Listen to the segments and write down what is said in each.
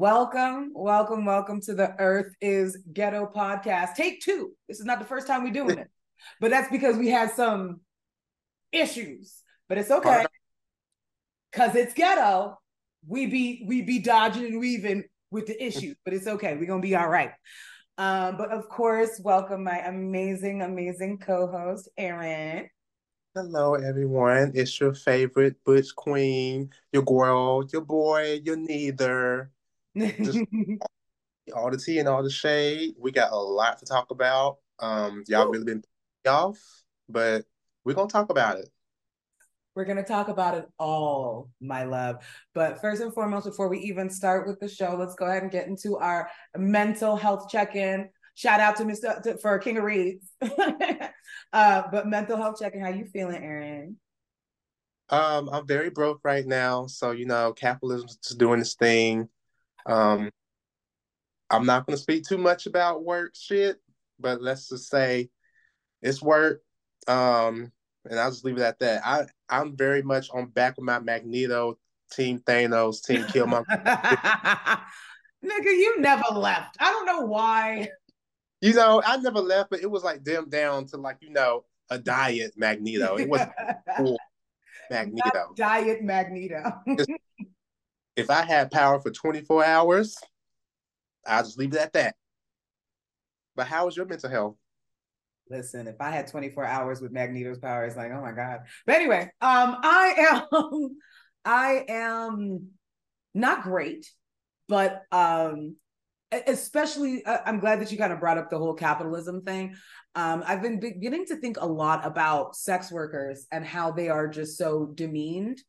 Welcome, welcome, welcome to the Earth is Ghetto podcast. Take two. This is not the first time we're doing it, but that's because we had some issues. But it's okay, cause it's ghetto. We be we be dodging and weaving with the issues, but it's okay. We're gonna be all right. Um, but of course, welcome my amazing, amazing co-host, Aaron. Hello, everyone. It's your favorite Butch Queen, your girl, your boy, your neither. Just all the tea and all the shade. We got a lot to talk about. Um, y'all Ooh. really been off, but we're gonna talk about it. We're going to talk about it all, my love. But first and foremost, before we even start with the show, let's go ahead and get into our mental health check in. Shout out to Mr. To, for King of Reeds. uh, but mental health check in. How you feeling, Aaron? Um, I'm very broke right now. So, you know, capitalism's doing this thing. Um, I'm not going to speak too much about work shit, but let's just say it's work. Um, and I'll just leave it at that. I I'm very much on back with my Magneto team Thanos team Killmonger. Nigga, you never left. I don't know why. You know, I never left, but it was like dimmed down to like you know a diet Magneto. It was cool Magneto. Not diet Magneto. if I had power for 24 hours, I'll just leave it at that. But how is your mental health? Listen, if I had 24 hours with Magneto's power, it's like, oh my God. But anyway, um, I am I am not great, but um especially uh, I'm glad that you kind of brought up the whole capitalism thing. Um, I've been beginning to think a lot about sex workers and how they are just so demeaned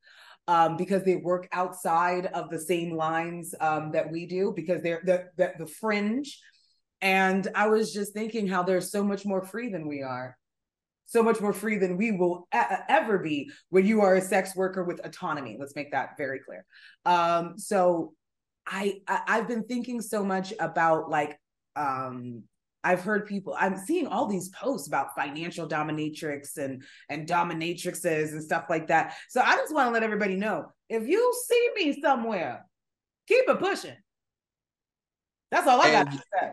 um, because they work outside of the same lines um, that we do because they're the, the, the fringe and I was just thinking how they're so much more free than we are. So much more free than we will ever be when you are a sex worker with autonomy. Let's make that very clear. Um, so I, I I've been thinking so much about like um I've heard people, I'm seeing all these posts about financial dominatrix and and dominatrixes and stuff like that. So I just want to let everybody know if you see me somewhere, keep it pushing. That's all I and, got to say.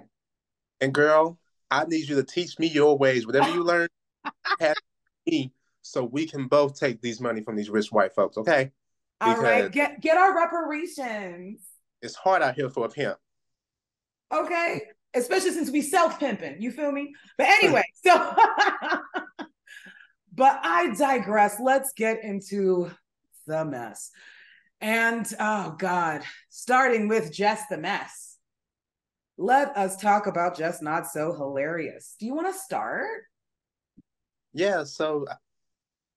And girl, I need you to teach me your ways. Whatever you learn, have me so we can both take these money from these rich white folks, okay? Because All right, get get our reparations. It's hard out here for a pimp. Okay, especially since we self pimping. You feel me? But anyway, so but I digress. Let's get into the mess. And oh God, starting with just the mess let us talk about Jess Not So Hilarious. Do you want to start? Yeah, so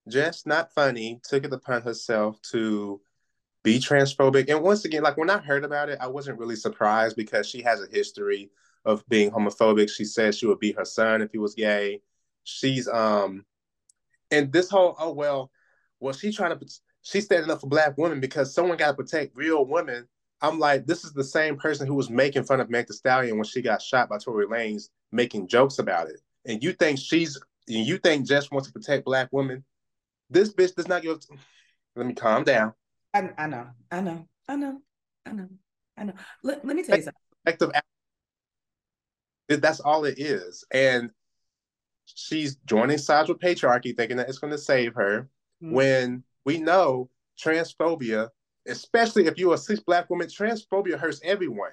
Jess Not Funny took it upon herself to be transphobic. And once again, like when I heard about it, I wasn't really surprised because she has a history of being homophobic. She said she would beat her son if he was gay. She's um and this whole oh well, well she's trying to she's standing up for black women because someone got to protect real women I'm like, this is the same person who was making fun of Meg Thee Stallion when she got shot by Tory Lanez, making jokes about it. And you think she's, and you think Jess wants to protect black women? This bitch does not give. Let me calm down. I, I know, I know, I know, I know, I know. Let, let me tell you something. That's all it is, and she's joining sides with patriarchy, thinking that it's going to save her. Mm-hmm. When we know transphobia especially if you're a cis black woman, transphobia hurts everyone.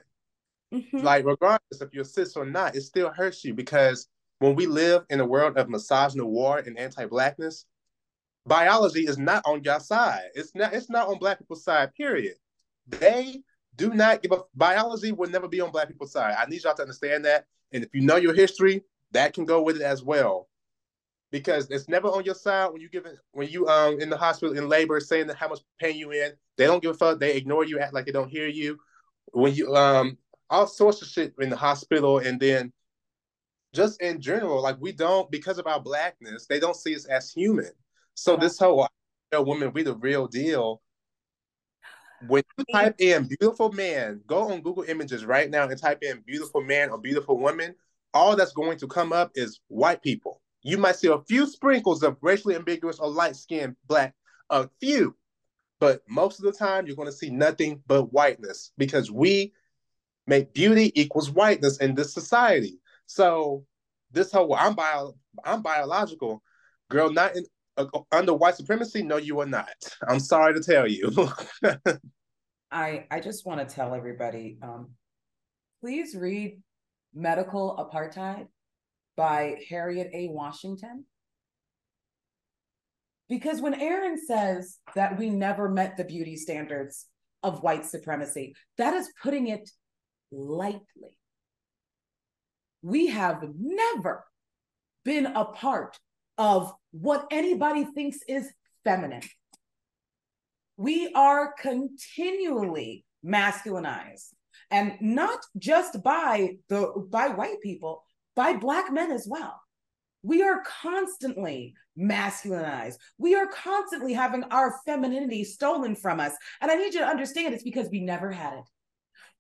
Mm-hmm. Like regardless if you're cis or not, it still hurts you because when we live in a world of misogynoir, and anti-blackness, biology is not on your side. It's not. It's not on black people's side. Period. They do not give a biology will never be on black people's side. I need y'all to understand that. And if you know your history, that can go with it as well because it's never on your side when you give it when you um in the hospital in labor saying that how much pain you in. They don't give a fuck. They ignore you, act like they don't hear you. When you um all sorts of shit in the hospital and then just in general, like we don't because of our blackness, they don't see us as human. So this whole woman, we the real deal. When you type in beautiful man, go on Google Images right now and type in beautiful man or beautiful woman. All that's going to come up is white people you might see a few sprinkles of racially ambiguous or light skinned black, a few, but most of the time you're going to see nothing but whiteness because we make beauty equals whiteness in this society. So this whole I'm bio I'm biological, girl, not in under white supremacy. No, you are not. I'm sorry to tell you. I I just want to tell everybody, um, please read Medical Apartheid by Harriet A. Washington. Because when Aaron says that we never met the beauty standards of white supremacy, that is putting it lightly. We have never been a part of what anybody thinks is feminine. We are continually masculinized and not just by the by white people, by black men as well. We are constantly masculinized. We are constantly having our femininity stolen from us. And I need you to understand it's because we never had it.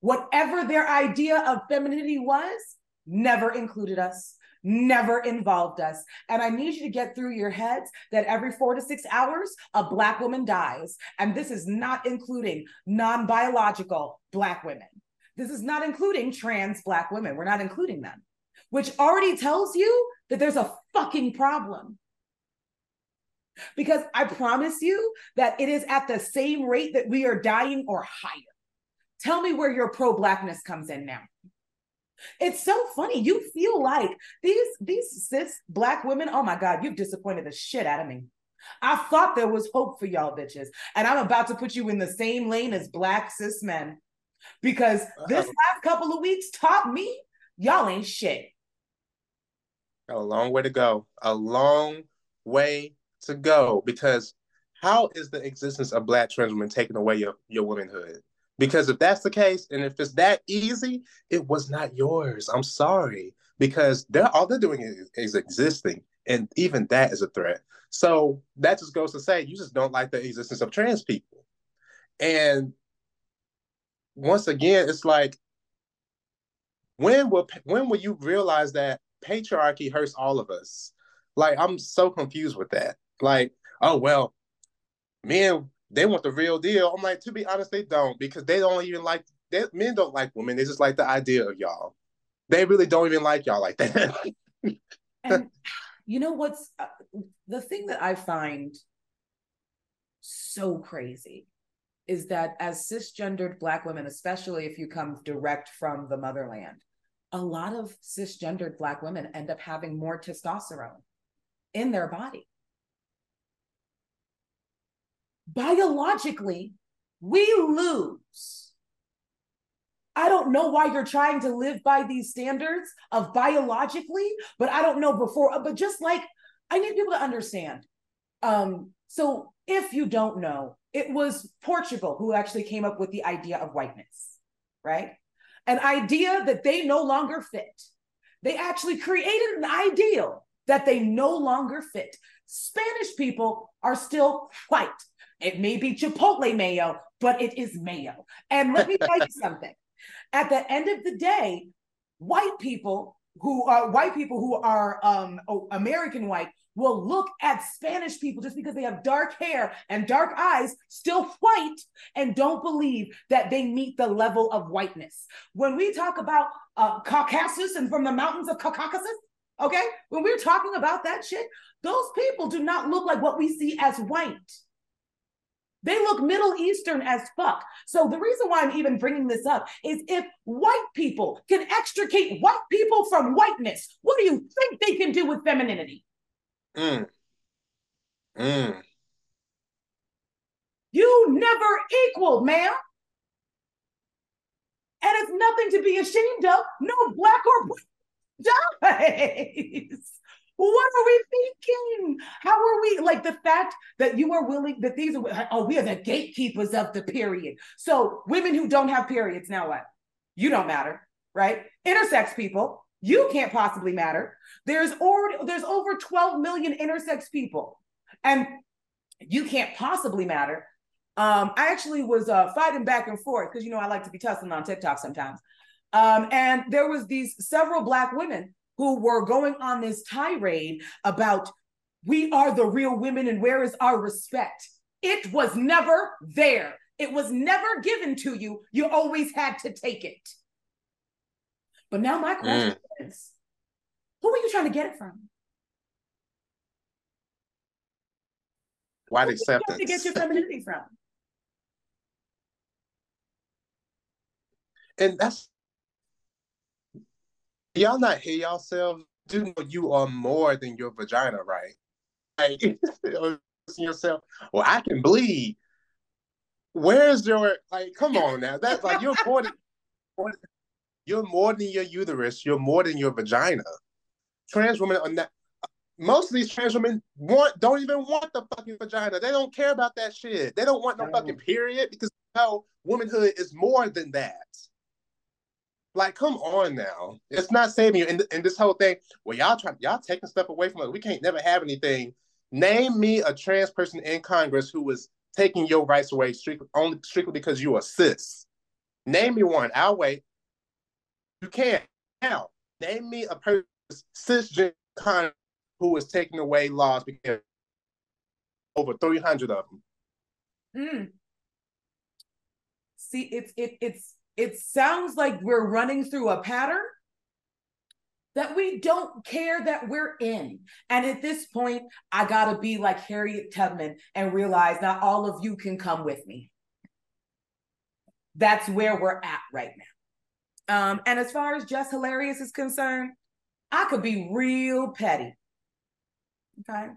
Whatever their idea of femininity was, never included us, never involved us. And I need you to get through your heads that every four to six hours, a Black woman dies. And this is not including non biological Black women. This is not including trans Black women. We're not including them, which already tells you that there's a fucking problem. Because I promise you that it is at the same rate that we are dying or higher. Tell me where your pro blackness comes in now. It's so funny. You feel like these these cis black women. Oh my God, you've disappointed the shit out of me. I thought there was hope for y'all bitches, and I'm about to put you in the same lane as black cis men because this last couple of weeks taught me y'all ain't shit. Got a long way to go. A long way to go because how is the existence of black trans women taking away your, your womanhood? Because if that's the case, and if it's that easy, it was not yours. I'm sorry. Because they're all they're doing is, is existing. And even that is a threat. So that just goes to say you just don't like the existence of trans people. And once again, it's like when will when will you realize that patriarchy hurts all of us? Like I'm so confused with that. Like, oh well, men they want the real deal. I'm like, to be honest, they don't because they don't even like they, men don't like women. They just like the idea of y'all. They really don't even like y'all like that. and you know what's uh, the thing that I find so crazy is that as cisgendered Black women, especially if you come direct from the motherland, a lot of cisgendered Black women end up having more testosterone in their body. Biologically, we lose. I don't know why you're trying to live by these standards of biologically, but I don't know before. But just like I need people to understand. Um, so if you don't know, it was Portugal who actually came up with the idea of whiteness, right? An idea that they no longer fit. They actually created an ideal that they no longer fit. Spanish people are still white. It may be Chipotle mayo, but it is mayo. And let me tell you something. At the end of the day, white people who are white people who are um, American white will look at Spanish people just because they have dark hair and dark eyes, still white, and don't believe that they meet the level of whiteness. When we talk about uh, Caucasus and from the mountains of Caucasus, okay, when we're talking about that shit, those people do not look like what we see as white. They look Middle Eastern as fuck. So the reason why I'm even bringing this up is if white people can extricate white people from whiteness, what do you think they can do with femininity? Mm. Mm. You never equal, ma'am. And it's nothing to be ashamed of. No black or white dies. What are we thinking? How are we like the fact that you are willing that these are oh we are the gatekeepers of the period. So women who don't have periods now what? You don't matter, right? Intersex people, you can't possibly matter. There's already there's over 12 million intersex people, and you can't possibly matter. Um, I actually was uh, fighting back and forth because you know I like to be tussling on TikTok sometimes. Um, and there was these several black women who were going on this tirade about we are the real women and where is our respect. It was never there. It was never given to you. You always had to take it. But now my question mm. is, who are you trying to get it from? White acceptance. to get your femininity from? And that's y'all not hear yourselves. Do know you are more than your vagina, right? Like yourself. Well, I can bleed. Where's your like? Come on now. That's like you're more than you're more than your uterus. You're more than your vagina. Trans women are not. Most of these trans women want don't even want the fucking vagina. They don't care about that shit. They don't want no fucking period because no womanhood is more than that. Like, come on now. It's not saving you. And, and this whole thing, well, y'all trying y'all taking stuff away from us. We can't never have anything. Name me a trans person in Congress who was taking your rights away strictly only strictly because you are cis. Name me one. I'll wait. You can't. Now, name me a person cisgender who is taking away laws because over 300 of them. Mm. See, it's it it's it sounds like we're running through a pattern that we don't care that we're in. And at this point, I got to be like Harriet Tubman and realize not all of you can come with me. That's where we're at right now. Um, and as far as Jess Hilarious is concerned, I could be real petty. Okay.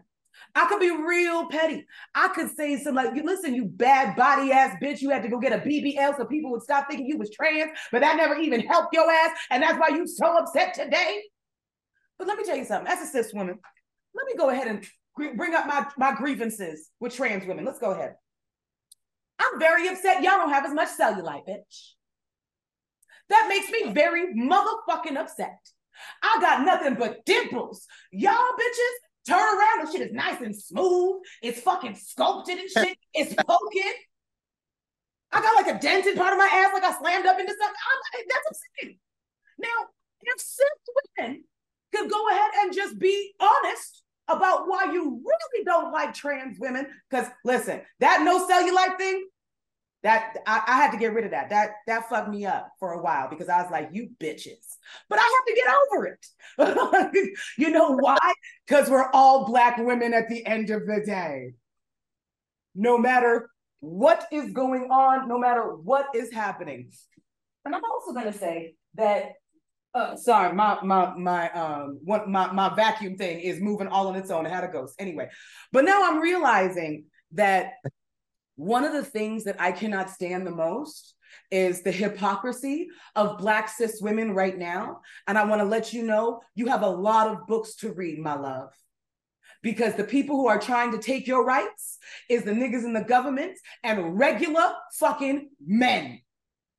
I could be real petty. I could say something like, you listen, you bad body ass bitch, you had to go get a BBL so people would stop thinking you was trans, but that never even helped your ass. And that's why you so upset today. But let me tell you something, as a cis woman, let me go ahead and bring up my, my grievances with trans women. Let's go ahead. I'm very upset y'all don't have as much cellulite, bitch. That makes me very motherfucking upset. I got nothing but dimples. Y'all bitches Turn around, the shit is nice and smooth. It's fucking sculpted and shit. It's poking. I got like a dented part of my ass, like I slammed up into something. I'm, that's. Now, if cis women could go ahead and just be honest about why you really don't like trans women, because listen, that no cellulite thing, that I, I, had to get rid of that. That that fucked me up for a while because I was like, you bitches. But I have to get over it. you know why? Because we're all black women at the end of the day. No matter what is going on, no matter what is happening. And I'm also gonna say that uh, sorry, my my my um what my my vacuum thing is moving all on its own. It had a ghost anyway, but now I'm realizing that one of the things that I cannot stand the most is the hypocrisy of Black cis women right now. And I want to let you know you have a lot of books to read, my love. Because the people who are trying to take your rights is the niggas in the government and regular fucking men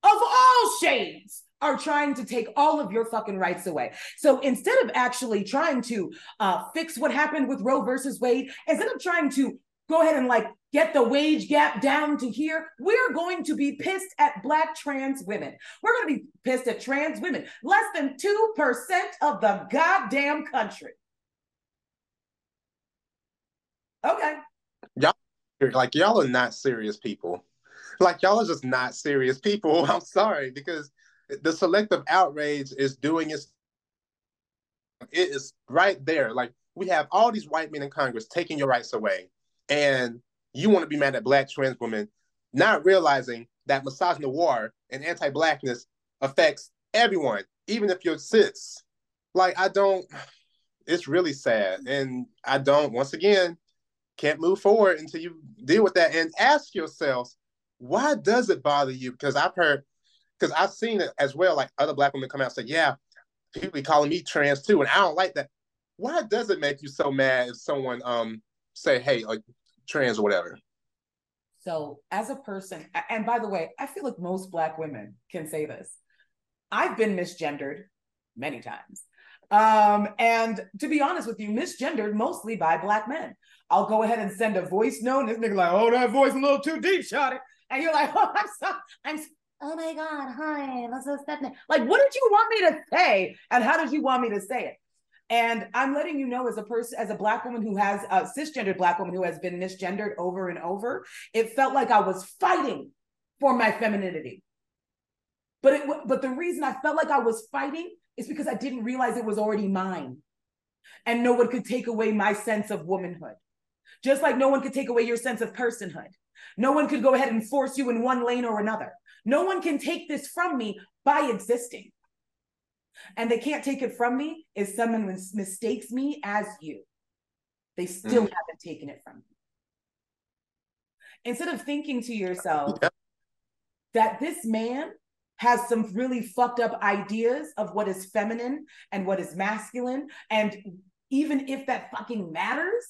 of all shades are trying to take all of your fucking rights away. So instead of actually trying to uh, fix what happened with Roe versus Wade, instead of trying to go ahead and like get the wage gap down to here. We're going to be pissed at Black trans women. We're going to be pissed at trans women. Less than 2% of the goddamn country. Okay. Y'all, like, y'all are not serious people. Like, y'all are just not serious people. I'm sorry, because the selective outrage is doing its. It is right there. Like, we have all these white men in Congress taking your rights away. And you want to be mad at black trans women, not realizing that misogyny and anti-blackness affects everyone, even if you're cis. Like I don't, it's really sad, and I don't. Once again, can't move forward until you deal with that and ask yourselves, why does it bother you? Because I've heard, because I've seen it as well. Like other black women come out and say, "Yeah, people be calling me trans too," and I don't like that. Why does it make you so mad if someone um say, "Hey, uh, trans or whatever. So, as a person, and by the way, I feel like most Black women can say this. I've been misgendered many times. Um, and to be honest with you, misgendered mostly by Black men. I'll go ahead and send a voice note, and this nigga like, oh, that voice a little too deep, shot it. And you're like, oh, I'm so, I'm, oh my God, hi, is Stephanie. Like, what did you want me to say? And how did you want me to say it? And I'm letting you know, as a person, as a black woman who has a cisgendered black woman who has been misgendered over and over, it felt like I was fighting for my femininity. But it, but the reason I felt like I was fighting is because I didn't realize it was already mine. And no one could take away my sense of womanhood. Just like no one could take away your sense of personhood. No one could go ahead and force you in one lane or another. No one can take this from me by existing. And they can't take it from me if someone mistakes me as you. They still mm. haven't taken it from me. Instead of thinking to yourself yeah. that this man has some really fucked up ideas of what is feminine and what is masculine. And even if that fucking matters,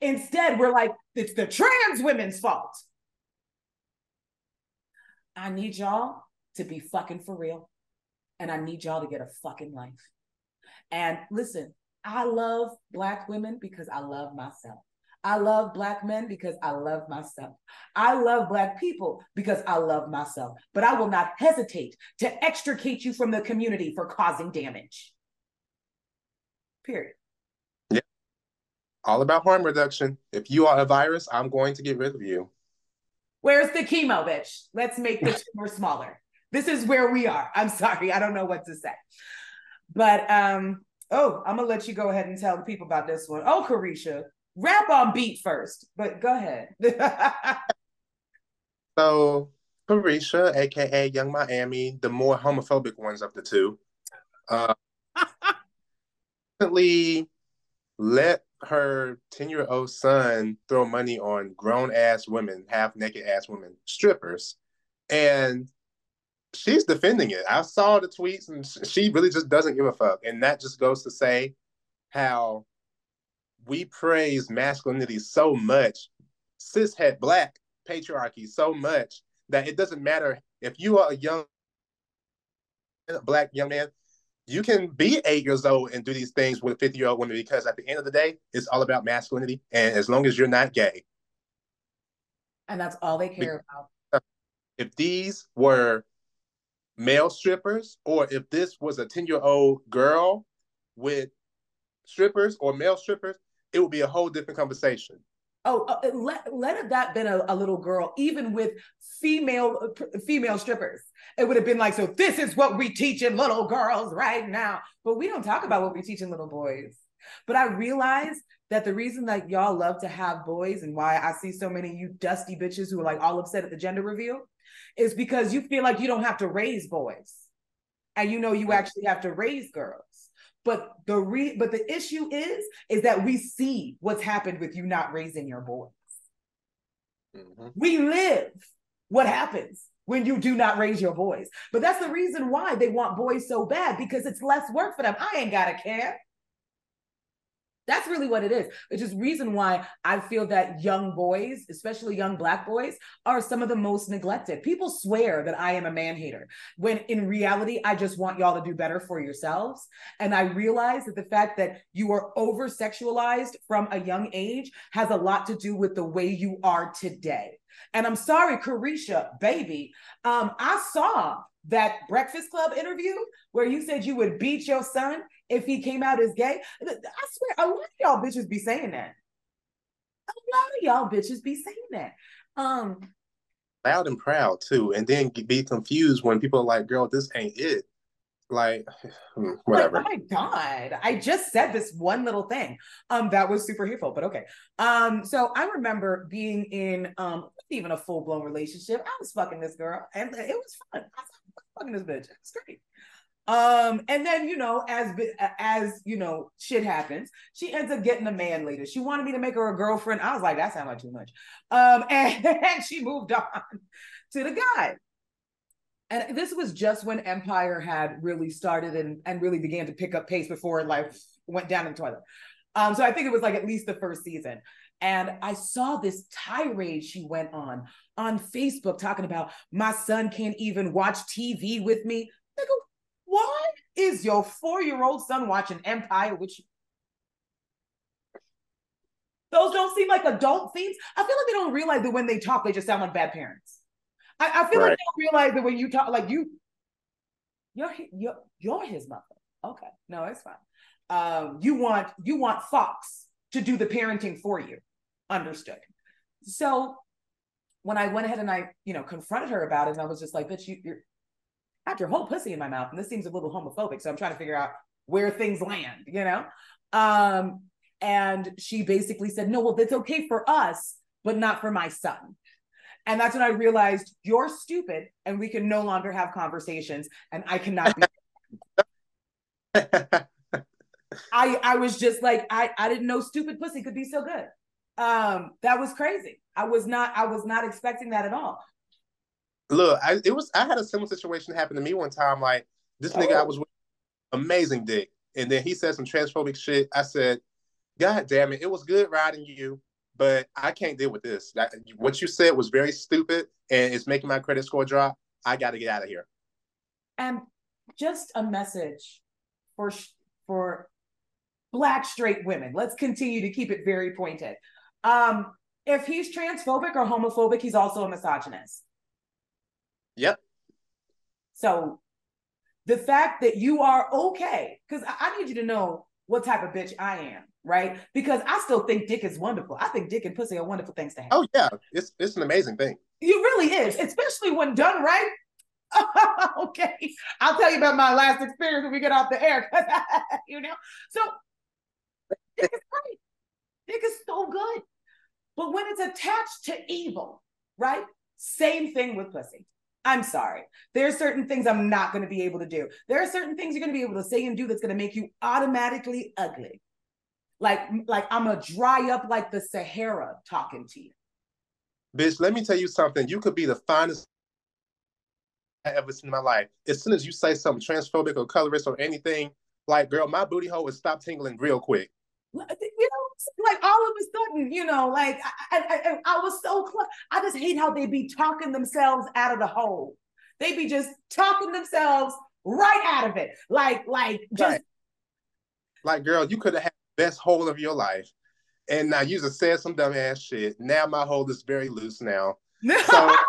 instead we're like, it's the trans women's fault. I need y'all to be fucking for real. And I need y'all to get a fucking life. And listen, I love Black women because I love myself. I love black men because I love myself. I love black people because I love myself. But I will not hesitate to extricate you from the community for causing damage. Period. Yeah. All about harm reduction. If you are a virus, I'm going to get rid of you. Where's the chemo, bitch? Let's make the tumor smaller. This is where we are. I'm sorry. I don't know what to say. But um, oh, I'm gonna let you go ahead and tell the people about this one. Oh, Caresha, rap on beat first, but go ahead. so Caresha, aka Young Miami, the more homophobic ones of the two, uh, recently let her 10 year old son throw money on grown ass women, half naked ass women, strippers. And she's defending it. I saw the tweets and she really just doesn't give a fuck. And that just goes to say how we praise masculinity so much, cishet black patriarchy so much that it doesn't matter if you are a young black young man, you can be eight years old and do these things with 50 year old women because at the end of the day, it's all about masculinity. And as long as you're not gay. And that's all they care about. If these were male strippers, or if this was a 10 year old girl with strippers or male strippers, it would be a whole different conversation. Oh, uh, let let have that been a, a, little girl, even with female uh, female strippers, it would have been like, so this is what we teaching little girls right now. But we don't talk about what we teaching little boys. But I realize that the reason that y'all love to have boys and why I see so many you dusty bitches who are like all upset at the gender reveal is because you feel like you don't have to raise boys, and you know you actually have to raise girls. But the re but the issue is is that we see what's happened with you not raising your boys. Mm-hmm. We live what happens when you do not raise your boys. But that's the reason why they want boys so bad because it's less work for them. I ain't gotta care. That's really what it is, which is reason why I feel that young boys, especially young black boys, are some of the most neglected. People swear that I am a man hater, when in reality, I just want y'all to do better for yourselves. And I realize that the fact that you are over sexualized from a young age has a lot to do with the way you are today. And I'm sorry, Caresha, baby. Um, I saw that Breakfast Club interview where you said you would beat your son if he came out as gay. I swear, a lot of y'all bitches be saying that. A lot of y'all bitches be saying that. Um, loud and proud too, and then be confused when people are like, "Girl, this ain't it." Like, whatever. Like, oh my god! I just said this one little thing. Um, that was super hateful, but okay. Um, so I remember being in um even a full blown relationship. I was fucking this girl, and it was fun. I was fucking this bitch. It's great. Um, and then you know, as as you know, shit happens. She ends up getting a man later. She wanted me to make her a girlfriend. I was like, that sounded like too much. Um, and, and she moved on to the guy. And this was just when Empire had really started and, and really began to pick up pace before it like went down in the toilet. Um, so I think it was like at least the first season. And I saw this tirade she went on on Facebook talking about my son can't even watch TV with me. Nigga, why is your four-year-old son watching Empire with you? Those don't seem like adult themes. I feel like they don't realize that when they talk, they just sound like bad parents. I, I feel right. like they don't realize that when you talk, like you, you're you're you're his mother. Okay, no, it's fine. Um, you want you want Fox to do the parenting for you. Understood. So when I went ahead and I, you know, confronted her about it, and I was just like, "Bitch, you, you're I had your whole pussy in my mouth, and this seems a little homophobic. So I'm trying to figure out where things land, you know? Um, and she basically said, No, well, that's okay for us, but not for my son. And that's when I realized you're stupid and we can no longer have conversations and I cannot be. I I was just like, I, I didn't know stupid pussy could be so good. Um, that was crazy. I was not I was not expecting that at all. Look, I it was I had a similar situation happen to me one time. Like this nigga oh. I was with, amazing dick. And then he said some transphobic shit. I said, God damn it, it was good riding you, but I can't deal with this. That, what you said was very stupid and it's making my credit score drop. I got to get out of here. And just a message for for black straight women. Let's continue to keep it very pointed. Um, if he's transphobic or homophobic, he's also a misogynist. Yep. So the fact that you are okay, because I, I need you to know what type of bitch I am, right? Because I still think dick is wonderful. I think dick and pussy are wonderful things to have. Oh yeah, it's it's an amazing thing. It really is, especially when done right. okay, I'll tell you about my last experience when we get off the air, you know. So dick is great. Dick is so good, but when it's attached to evil, right? Same thing with pussy. I'm sorry. There are certain things I'm not going to be able to do. There are certain things you're going to be able to say and do that's going to make you automatically ugly. Like, like I'm gonna dry up like the Sahara talking to you. Bitch, let me tell you something. You could be the finest I ever seen in my life. As soon as you say something transphobic or colorist or anything, like, girl, my booty hole would stop tingling real quick. You know, like all of a sudden, you know, like I, I, I was so close. I just hate how they be talking themselves out of the hole. They be just talking themselves right out of it. Like, like just right. like, girl, you could have had the best hole of your life, and now you just said some dumb ass shit. Now my hole is very loose now. So,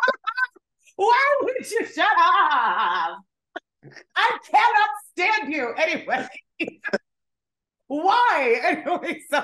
Why would you shut up? I cannot stand you anyway. Why? Anyway, so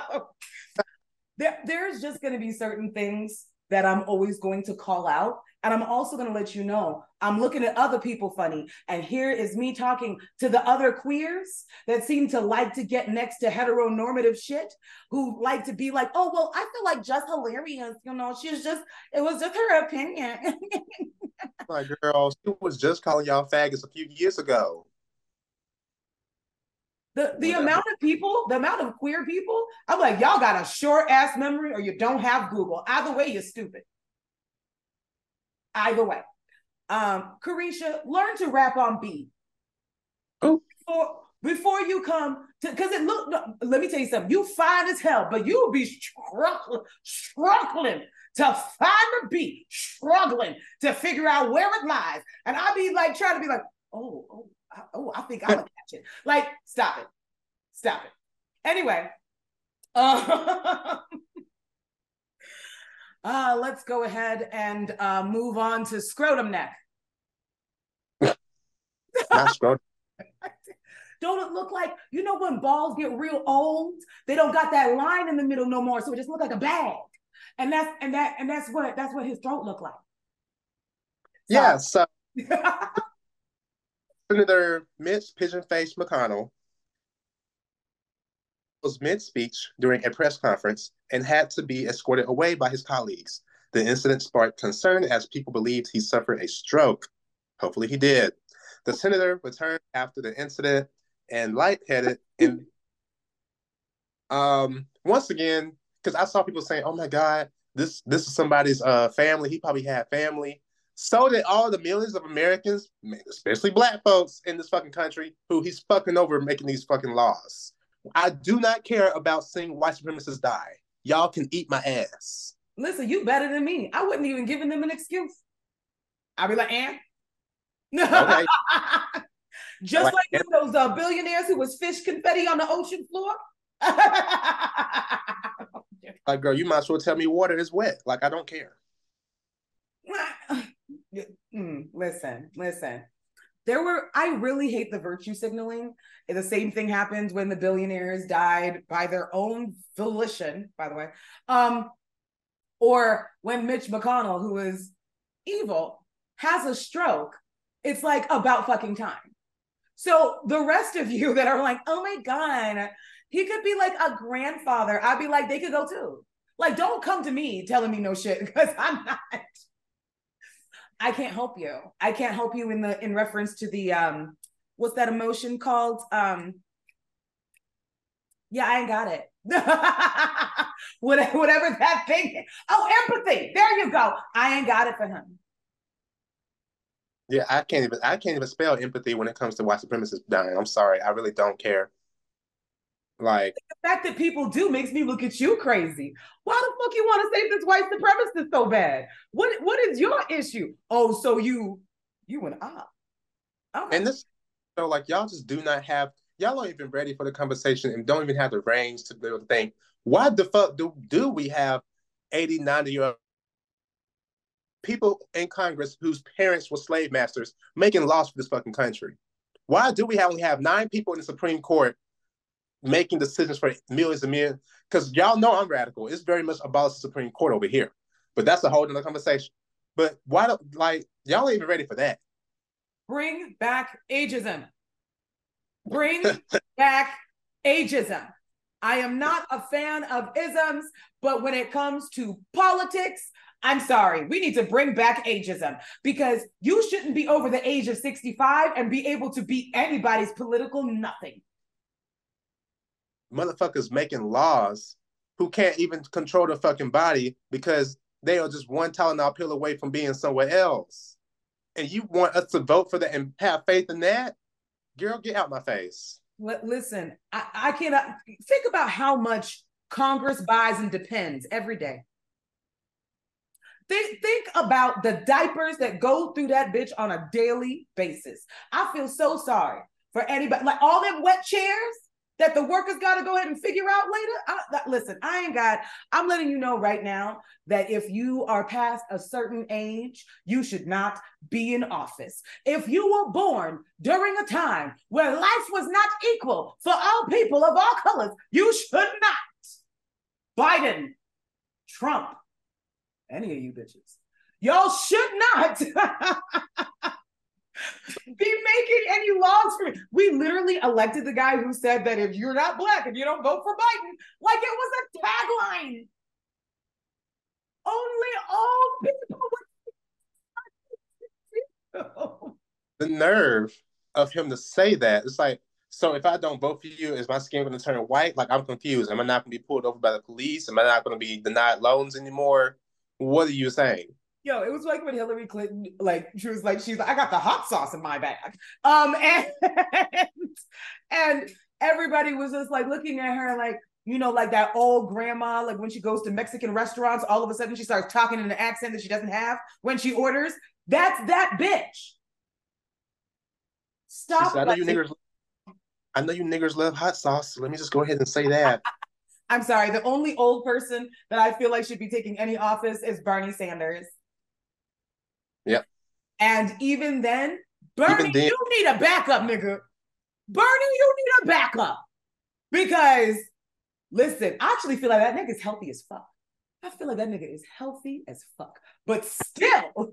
there, there's just going to be certain things that I'm always going to call out. And I'm also going to let you know I'm looking at other people funny. And here is me talking to the other queers that seem to like to get next to heteronormative shit, who like to be like, oh, well, I feel like Jess Hilarious. You know, she's just, it was just her opinion. My girl, she was just calling y'all faggots a few years ago. The the Whatever. amount of people, the amount of queer people, I'm like, y'all got a short ass memory or you don't have Google. Either way, you're stupid. Either way. Um, Caresha, learn to rap on beat. Oh. Before, before you come to because it look no, let me tell you something. You fine as hell, but you will be struggling, struggling to find the beat, struggling to figure out where it lies. And I'll be like trying to be like, oh, oh, oh, I think I'm it. Like, stop it, stop it. Anyway, uh, uh, let's go ahead and uh, move on to scrotum neck. Not scrotum. don't it look like you know when balls get real old, they don't got that line in the middle no more, so it just look like a bag. And that's and that and that's what that's what his throat looked like. So, yeah, so Senator Mitch Pigeon Face McConnell was mid speech during a press conference and had to be escorted away by his colleagues. The incident sparked concern as people believed he suffered a stroke. Hopefully, he did. The senator returned after the incident and lightheaded. And um, once again, because I saw people saying, "Oh my God, this this is somebody's uh, family. He probably had family." So did all the millions of Americans, especially black folks in this fucking country, who he's fucking over making these fucking laws. I do not care about seeing white supremacists die. Y'all can eat my ass. Listen, you better than me. I wouldn't even give them an excuse. I'd be like, "And." Okay. Just like, like those uh, billionaires who was fish confetti on the ocean floor. like, girl, you might as well tell me water is wet. Like, I don't care. Mm, listen, listen. There were, I really hate the virtue signaling. The same thing happened when the billionaires died by their own volition, by the way. Um, or when Mitch McConnell, who is evil, has a stroke It's like about fucking time. So the rest of you that are like, oh my God, he could be like a grandfather. I'd be like, they could go too. Like, don't come to me telling me no shit because I'm not. I can't help you. I can't help you in the in reference to the um what's that emotion called? Um yeah, I ain't got it. whatever that thing. Oh, empathy. There you go. I ain't got it for him. Yeah, I can't even I can't even spell empathy when it comes to white supremacists dying. I'm sorry, I really don't care. Like the fact that people do makes me look at you crazy. Why the fuck you want to save this white supremacist so bad? What what is your issue? Oh, so you you went up. Okay. And this so like y'all just do not have y'all aren't even ready for the conversation and don't even have the range to be able to think, why the fuck do do we have 80, 90 year old people in Congress whose parents were slave masters making laws for this fucking country? Why do we only have nine people in the Supreme Court making decisions for millions and millions? Because y'all know I'm radical. It's very much abolish the Supreme Court over here. But that's a whole other conversation. But why don't like y'all ain't even ready for that? Bring back ageism. Bring back ageism. I am not a fan of isms, but when it comes to politics, I'm sorry, we need to bring back ageism because you shouldn't be over the age of 65 and be able to beat anybody's political nothing. Motherfuckers making laws who can't even control their fucking body because they are just one Tylenol pill away from being somewhere else. And you want us to vote for that and have faith in that? Girl, get out my face. Listen, I, I cannot think about how much Congress buys and depends every day. Think, think about the diapers that go through that bitch on a daily basis. I feel so sorry for anybody. Like all them wet chairs that the workers got to go ahead and figure out later. I, that, listen, I ain't got, I'm letting you know right now that if you are past a certain age, you should not be in office. If you were born during a time where life was not equal for all people of all colors, you should not. Biden, Trump, any of you bitches. Y'all should not be making any laws for me. We literally elected the guy who said that if you're not black, if you don't vote for Biden, like it was a tagline. Only all people The nerve of him to say that. It's like, so if I don't vote for you, is my skin going to turn white? Like I'm confused. Am I not going to be pulled over by the police? Am I not going to be denied loans anymore? What are you saying? Yo, it was like when Hillary Clinton, like she was like, she's like, I got the hot sauce in my bag. Um, and and everybody was just like looking at her like, you know, like that old grandma, like when she goes to Mexican restaurants, all of a sudden she starts talking in an accent that she doesn't have when she orders. That's that bitch. Stop. Said, I know you niggers. I know you niggers love hot sauce. So let me just go ahead and say that. I'm sorry, the only old person that I feel like should be taking any office is Bernie Sanders. Yep. And even then, Bernie, even then- you need a backup, nigga. Bernie, you need a backup. Because listen, I actually feel like that nigga's healthy as fuck. I feel like that nigga is healthy as fuck. But still,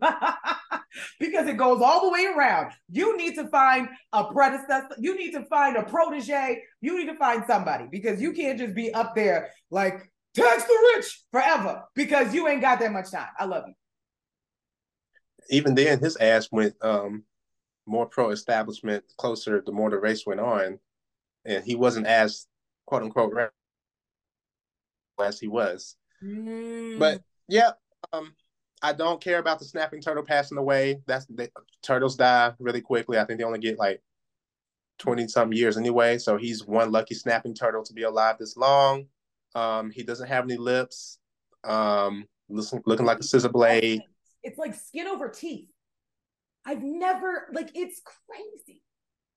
because it goes all the way around, you need to find a predecessor. You need to find a protege. You need to find somebody because you can't just be up there like tax the rich forever because you ain't got that much time. I love you. Even then, his ass went um, more pro establishment closer the more the race went on. And he wasn't as quote unquote as he was. Mm. But yeah, um, I don't care about the snapping turtle passing away. That's the turtles die really quickly. I think they only get like 20 some years anyway. So he's one lucky snapping turtle to be alive this long. Um, he doesn't have any lips. Um, listen, looking like a scissor blade. It's like skin over teeth. I've never like it's crazy.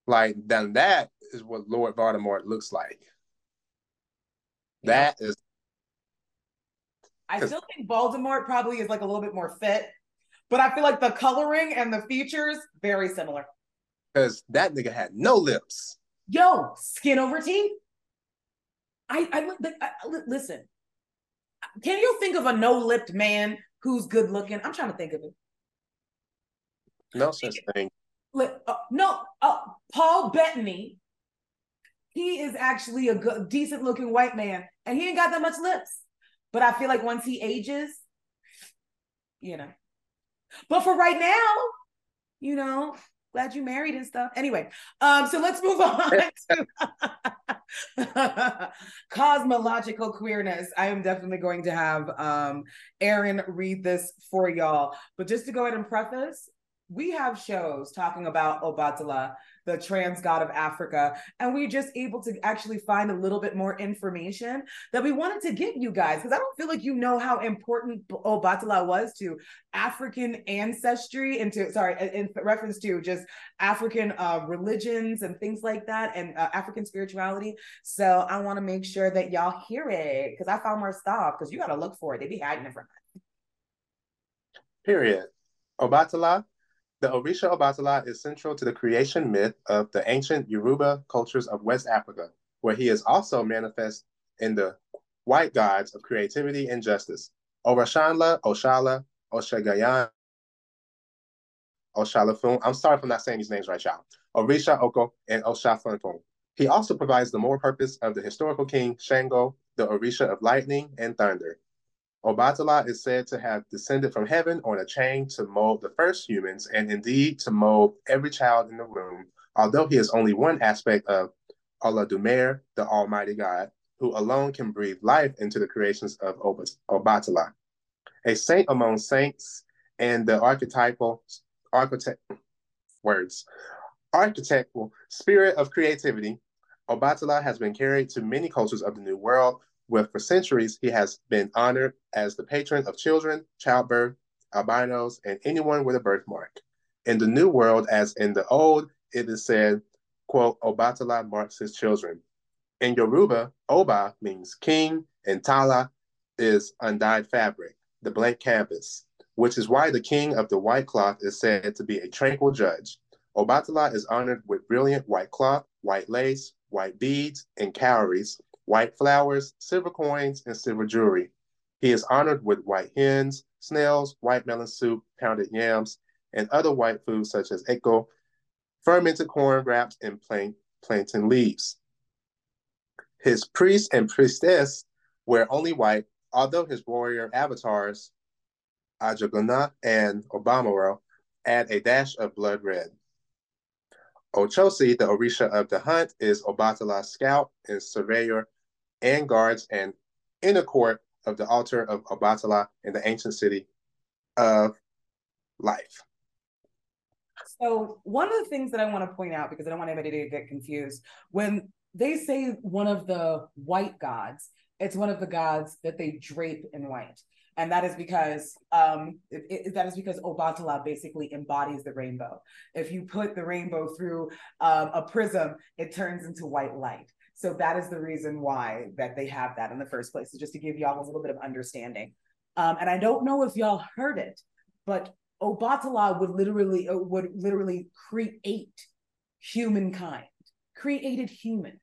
Like then that is what Lord Voldemort looks like. That is I still think Voldemort probably is like a little bit more fit, but I feel like the coloring and the features very similar. Because that nigga had no lips. Yo, skin over teeth. I, I, I, I listen. Can you think of a no-lipped man who's good looking? I'm trying to think of it. No such thing. uh, no, uh, Paul Bettany. He is actually a good, decent looking white man, and he ain't got that much lips. But I feel like once he ages, you know. But for right now, you know, glad you married and stuff. Anyway, um, so let's move on to cosmological queerness. I am definitely going to have um Aaron read this for y'all. But just to go ahead and preface, we have shows talking about Obatala the trans god of Africa. And we just able to actually find a little bit more information that we wanted to give you guys because I don't feel like you know how important Obatala was to African ancestry and to, sorry, in reference to just African uh, religions and things like that and uh, African spirituality. So I want to make sure that y'all hear it because I found more stuff because you got to look for it. They be hiding it from us. Period. Obatala the Orisha Obatala is central to the creation myth of the ancient Yoruba cultures of West Africa, where he is also manifest in the white gods of creativity and justice. Orashanla, Oshala, Oshagayan, Oshalafun. I'm sorry if I'm not saying these names right, y'all. Orisha Oko and Oshafunfun. He also provides the moral purpose of the historical king Shango, the Orisha of lightning and thunder. Obatala is said to have descended from heaven on a chain to mold the first humans and indeed to mold every child in the room, although he is only one aspect of Olodumare, the Almighty God, who alone can breathe life into the creations of Obatala. A saint among saints and the archetypal architect words architectural spirit of creativity, Obatala has been carried to many cultures of the New World, where for centuries he has been honored as the patron of children, childbirth, albinos, and anyone with a birthmark. In the New World, as in the Old, it is said, quote, Obatala marks his children. In Yoruba, Oba means king, and Tala is undyed fabric, the blank canvas, which is why the king of the white cloth is said to be a tranquil judge. Obatala is honored with brilliant white cloth, white lace, white beads, and cowries, white flowers, silver coins, and silver jewelry. He is honored with white hens, snails, white melon soup, pounded yams, and other white foods such as eko, fermented corn wraps, and plain, plantain leaves. His priests and priestess wear only white, although his warrior avatars, Ajaguna and Obamaro, add a dash of blood red. Ochosi, the Orisha of the hunt, is Obatala's scout and surveyor and guards and inner court of the altar of Obatala in the ancient city of Ife. So, one of the things that I want to point out, because I don't want anybody to get confused, when they say one of the white gods, it's one of the gods that they drape in white. And that is because um, it, it, that is because Obatala basically embodies the rainbow. If you put the rainbow through um, a prism, it turns into white light. So that is the reason why that they have that in the first place, is just to give y'all a little bit of understanding. Um, and I don't know if y'all heard it, but Obatala would literally uh, would literally create humankind, created humans.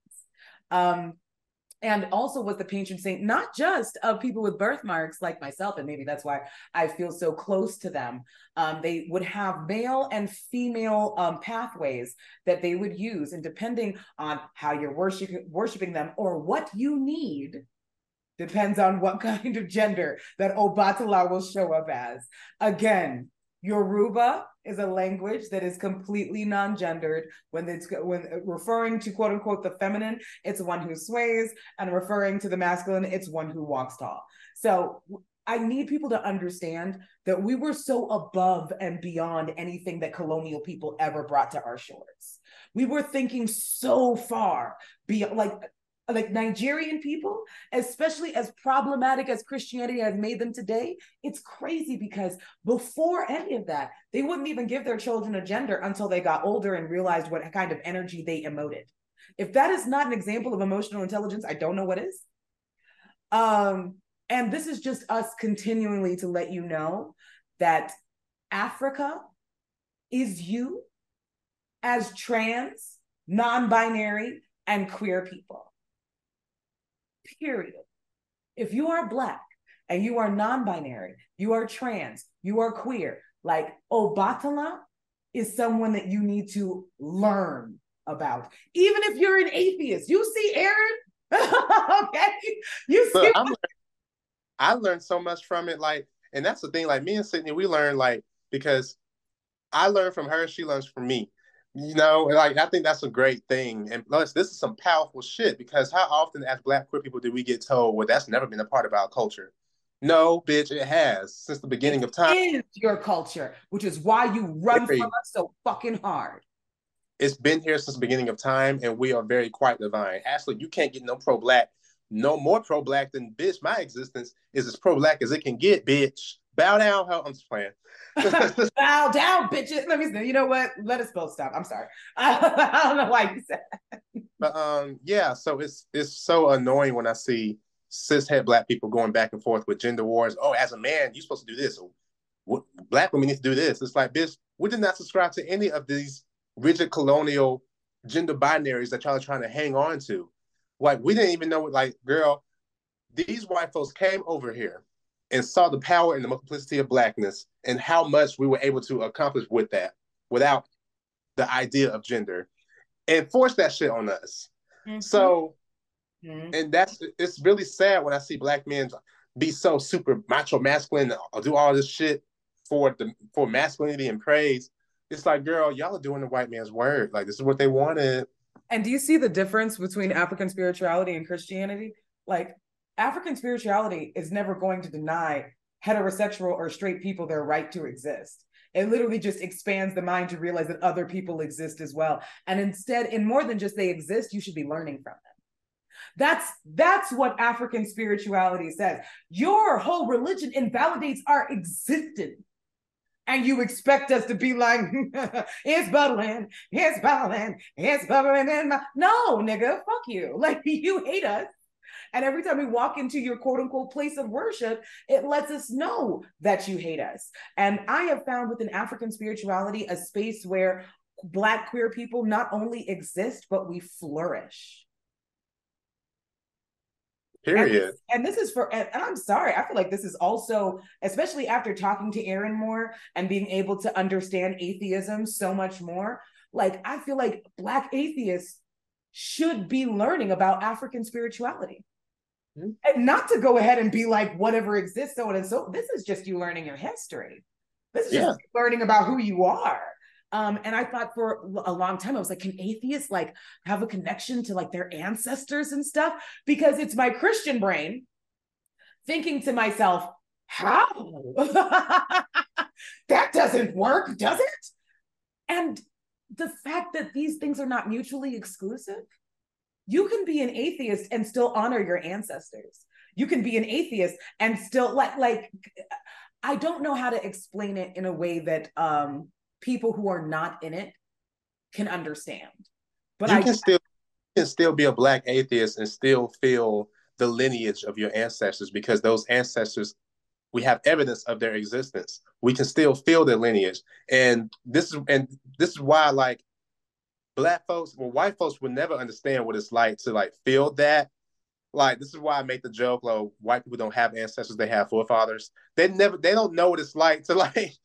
Um, and also was the patron saint not just of people with birthmarks like myself and maybe that's why i feel so close to them. Um, they would have male and female um, pathways that they would use and depending on how you're worship- worshiping them or what you need depends on what kind of gender that obatala will show up as. Again yoruba is a language that is completely non-gendered. When it's when referring to quote unquote the feminine, it's one who sways, and referring to the masculine, it's one who walks tall. So I need people to understand that we were so above and beyond anything that colonial people ever brought to our shores. We were thinking so far beyond, like like Nigerian people, especially as problematic as Christianity has made them today, it's crazy because before any of that, they wouldn't even give their children a gender until they got older and realized what kind of energy they emoted. If that is not an example of emotional intelligence, I don't know what is. Um, and this is just us continually to let you know that Africa is you as trans, non binary, and queer people period. If you are Black and you are non binary, you are trans, you are queer, like Obatala is someone that you need to learn about. Even if you're an atheist, you see Aaron, okay? You see. I learned so much from it. Like, and that's the thing. Like me and Sydney, we learned like because I learned from her, she learns from me. You know, like I think that's a great thing. And plus, this is some powerful shit because how often as black queer people do we get told, well, that's never been a part of our culture? No, bitch, it has since the beginning of time. It is your culture, which is why you run from us so fucking hard. It's been here since the beginning of time, and we are very quite divine. Ashley, you can't get no pro black, no more pro black than bitch. My existence is as pro black as it can get, bitch. Bow down, how I'm just playing. Bow down, bitches. Let me see. You know what? Let us both stop. I'm sorry. I don't know why you said. That. But um, yeah. So it's it's so annoying when I see cishet black people going back and forth with gender wars. Oh, as a man, you're supposed to do this. Or, black women need to do this. It's like, bitch, we did not subscribe to any of these rigid colonial gender binaries that y'all are trying to hang on to. Like, we didn't even know, like, girl, these white folks came over here and saw the power and the multiplicity of blackness and how much we were able to accomplish with that without the idea of gender and force that shit on us. Mm-hmm. So, mm-hmm. and that's it's really sad when I see black men be so super macho masculine or do all this shit for the for masculinity and praise. It's like, girl, y'all are doing the white man's word. Like this is what they wanted. And do you see the difference between African spirituality and Christianity? Like African spirituality is never going to deny heterosexual or straight people their right to exist. It literally just expands the mind to realize that other people exist as well. And instead, in more than just they exist, you should be learning from them. That's that's what African spirituality says. Your whole religion invalidates our existence. And you expect us to be like, it's bubbling, it's bubbling, it's bubbling in my no, nigga, fuck you. Like you hate us and every time we walk into your quote unquote place of worship, it lets us know that you hate us. And I have found within African spirituality a space where Black queer people not only exist, but we flourish. Period. And, and, this is for, and I'm sorry, I feel like this is also, especially after talking to Aaron more and being able to understand atheism so much more. Like, I feel like Black atheists should be learning about African spirituality. Mm-hmm. And not to go ahead and be like whatever exists, so on and so. This is just you learning your history. This is yeah. just learning about who you are. Um, and I thought for a long time, I was like, can atheists like have a connection to like their ancestors and stuff? Because it's my Christian brain thinking to myself, how? that doesn't work, does it? And the fact that these things are not mutually exclusive you can be an atheist and still honor your ancestors. You can be an atheist and still like like i don't know how to explain it in a way that um people who are not in it can understand but you I can still can still be a black atheist and still feel the lineage of your ancestors because those ancestors we have evidence of their existence we can still feel their lineage and this is and this is why like black folks, well, white folks would never understand what it's like to like feel that. Like this is why I make the joke, like white people don't have ancestors, they have forefathers. They never they don't know what it's like to like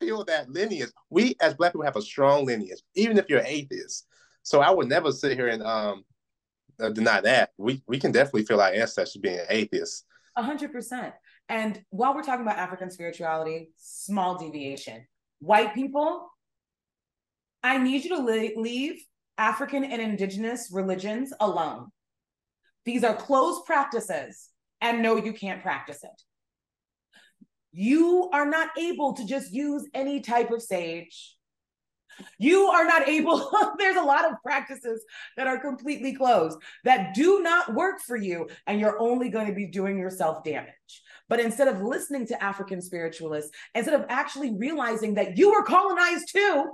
feel that lineage. We as black people have a strong lineage, even if you're atheist. So I would never sit here and um uh, deny that. We we can definitely feel our ancestors being atheists. A hundred percent. And while we're talking about African spirituality, small deviation. White people I need you to leave African and indigenous religions alone. These are closed practices, and no, you can't practice it. You are not able to just use any type of sage. You are not able, there's a lot of practices that are completely closed that do not work for you, and you're only going to be doing yourself damage. But instead of listening to African spiritualists, instead of actually realizing that you were colonized too,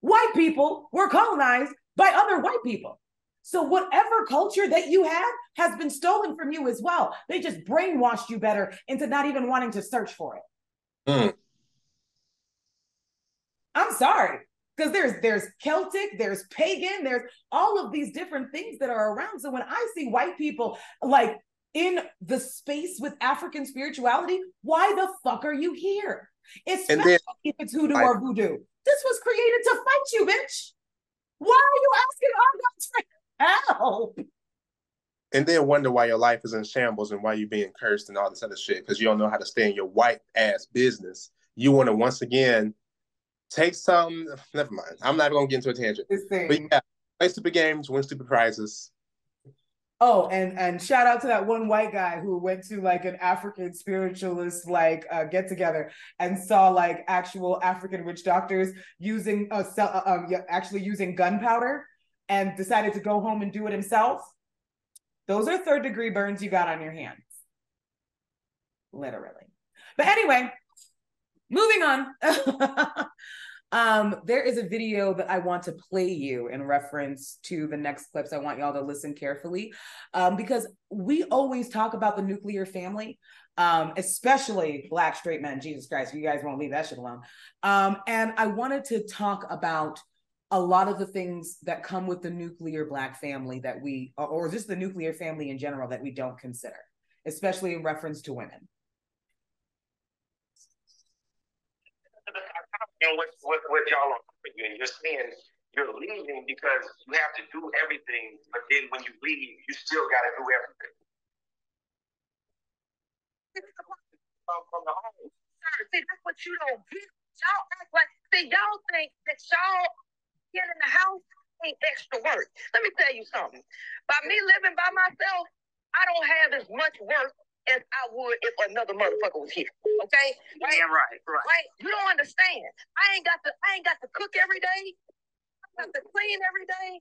white people were colonized by other white people. So whatever culture that you had has been stolen from you as well. They just brainwashed you better into not even wanting to search for it. Mm. I'm sorry. Because there's there's Celtic, there's pagan, there's all of these different things that are around. So when I see white people like in the space with African spirituality, why the fuck are you here? Especially then, if it's hoodoo I, or voodoo. This was created to fight you, bitch. Why are you asking our gods for help? And then wonder why your life is in shambles and why you're being cursed and all this other shit because you don't know how to stay in your white ass business. You want to once again take some. Never mind. I'm not going to get into a tangent. But yeah, play stupid games, win stupid prizes. Oh, and and shout out to that one white guy who went to like an African spiritualist like uh, get together and saw like actual African witch doctors using uh, uh um actually using gunpowder and decided to go home and do it himself. Those are third degree burns you got on your hands, literally. But anyway, moving on. Um, there is a video that I want to play you in reference to the next clips. I want y'all to listen carefully um, because we always talk about the nuclear family, um, especially Black straight men. Jesus Christ, you guys won't leave that shit alone. Um, and I wanted to talk about a lot of the things that come with the nuclear Black family that we, or just the nuclear family in general, that we don't consider, especially in reference to women. And what, what, what y'all are offering you, and you're saying you're leaving because you have to do everything, but then when you leave, you still got to do everything. See, that's what you don't get. Y'all act like, see, y'all think that y'all get in the house ain't extra work. Let me tell you something. By me living by myself, I don't have as much work as I would if another motherfucker was here. Okay? Right? Yeah, right, right. Right? You don't understand. I ain't got to I ain't got to cook every day. I got to clean every day.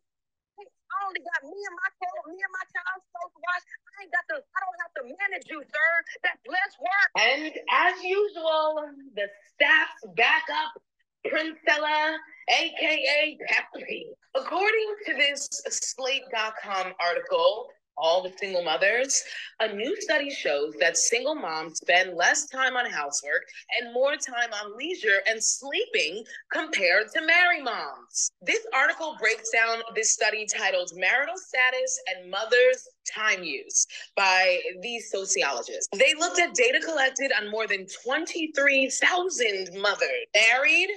I only got me and my child, me and my child supposed to watch. I ain't got to, I don't have to manage you, sir. That's less work. And as usual, the staff's backup, Princella, aka Peppy. According to this Slate.com article, all the single mothers, a new study shows that single moms spend less time on housework and more time on leisure and sleeping compared to married moms. This article breaks down this study titled Marital Status and Mothers' Time Use by these sociologists. They looked at data collected on more than 23,000 mothers, married,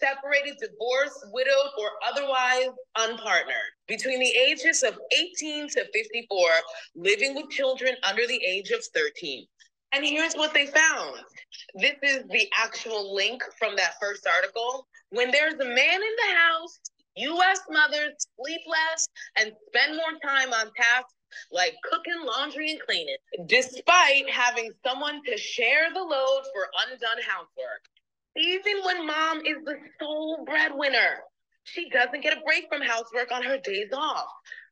separated, divorced, widowed, or otherwise unpartnered between the ages of 18 to 54, living with children under the age of 13. And here's what they found. This is the actual link from that first article. When there's a man in the house, US mothers sleep less and spend more time on tasks like cooking, laundry, and cleaning, despite having someone to share the load for undone housework. Even when mom is the sole breadwinner, she doesn't get a break from housework on her days off,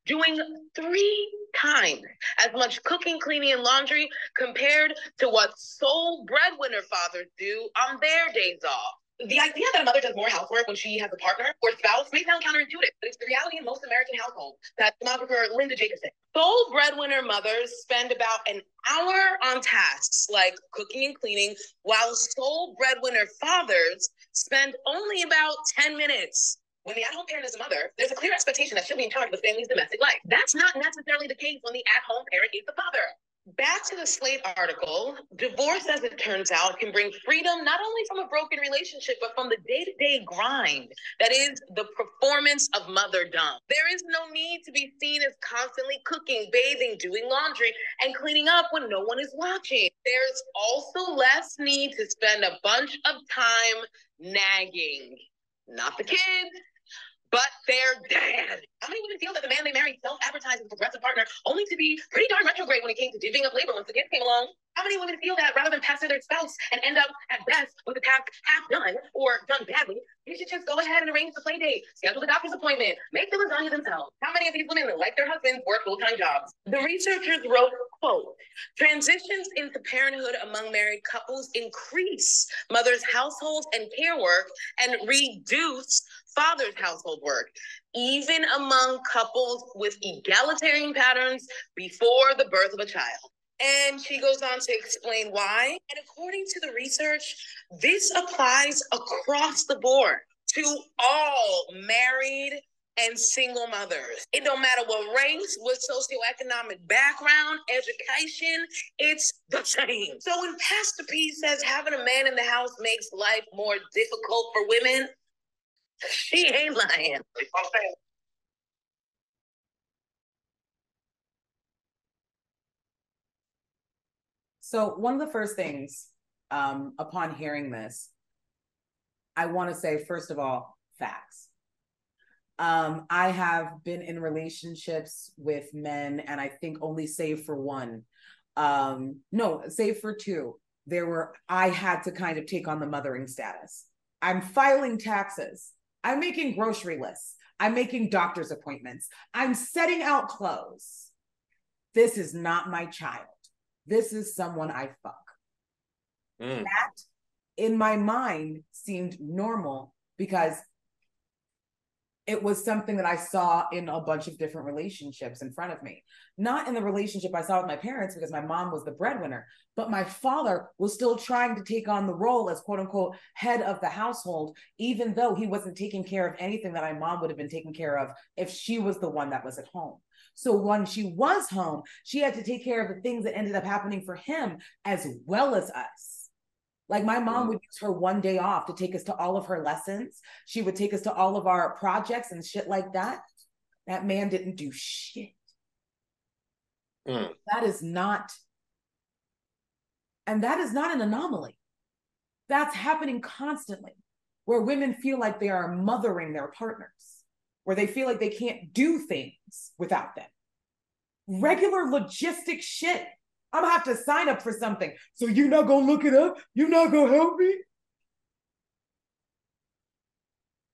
doing three times as much cooking, cleaning, and laundry compared to what sole breadwinner fathers do on their days off. The idea that a mother does more housework when she has a partner or spouse may sound counterintuitive, but it's the reality in most American households that demographer Linda Jacobsen. Sole breadwinner mothers spend about an hour on tasks like cooking and cleaning, while sole breadwinner fathers spend only about 10 minutes. When the at-home parent is a mother, there's a clear expectation that she'll be in charge of the family's domestic life. That's not necessarily the case when the at-home parent is the father. Back to the Slate article, divorce, as it turns out, can bring freedom not only from a broken relationship, but from the day to day grind that is the performance of motherdom. There is no need to be seen as constantly cooking, bathing, doing laundry, and cleaning up when no one is watching. There's also less need to spend a bunch of time nagging. Not the kids, but their dad. How many women feel that the man they married self-advertised as a progressive partner only to be pretty darn retrograde when it came to divvying up labor once the kids came along? How many women feel that rather than pass to their spouse and end up at best with the task half done or done badly, they should just go ahead and arrange the play date, schedule the doctor's appointment, make the lasagna themselves? How many of these women, like their husbands, work full-time jobs? The researchers wrote, quote, transitions into parenthood among married couples increase mothers' households and care work and reduce father's household work, even among couples with egalitarian patterns before the birth of a child. And she goes on to explain why. And according to the research, this applies across the board to all married and single mothers. It don't matter what race, what socioeconomic background, education, it's the same. So when Pastor P says having a man in the house makes life more difficult for women, she ain't lying. So one of the first things um, upon hearing this, I want to say, first of all, facts. Um, I have been in relationships with men, and I think only save for one. Um, no, save for two. There were, I had to kind of take on the mothering status. I'm filing taxes. I'm making grocery lists. I'm making doctor's appointments. I'm setting out clothes. This is not my child. This is someone I fuck. Mm. That in my mind seemed normal because it was something that I saw in a bunch of different relationships in front of me. Not in the relationship I saw with my parents because my mom was the breadwinner, but my father was still trying to take on the role as quote unquote head of the household, even though he wasn't taking care of anything that my mom would have been taking care of if she was the one that was at home. So when she was home, she had to take care of the things that ended up happening for him as well as us. Like my mom would use her one day off to take us to all of her lessons. She would take us to all of our projects and shit like that. That man didn't do shit. Mm. That is not, and that is not an anomaly. That's happening constantly where women feel like they are mothering their partners where they feel like they can't do things without them. Regular logistic shit. I'm gonna have to sign up for something. So you're not gonna look it up? You're not gonna help me?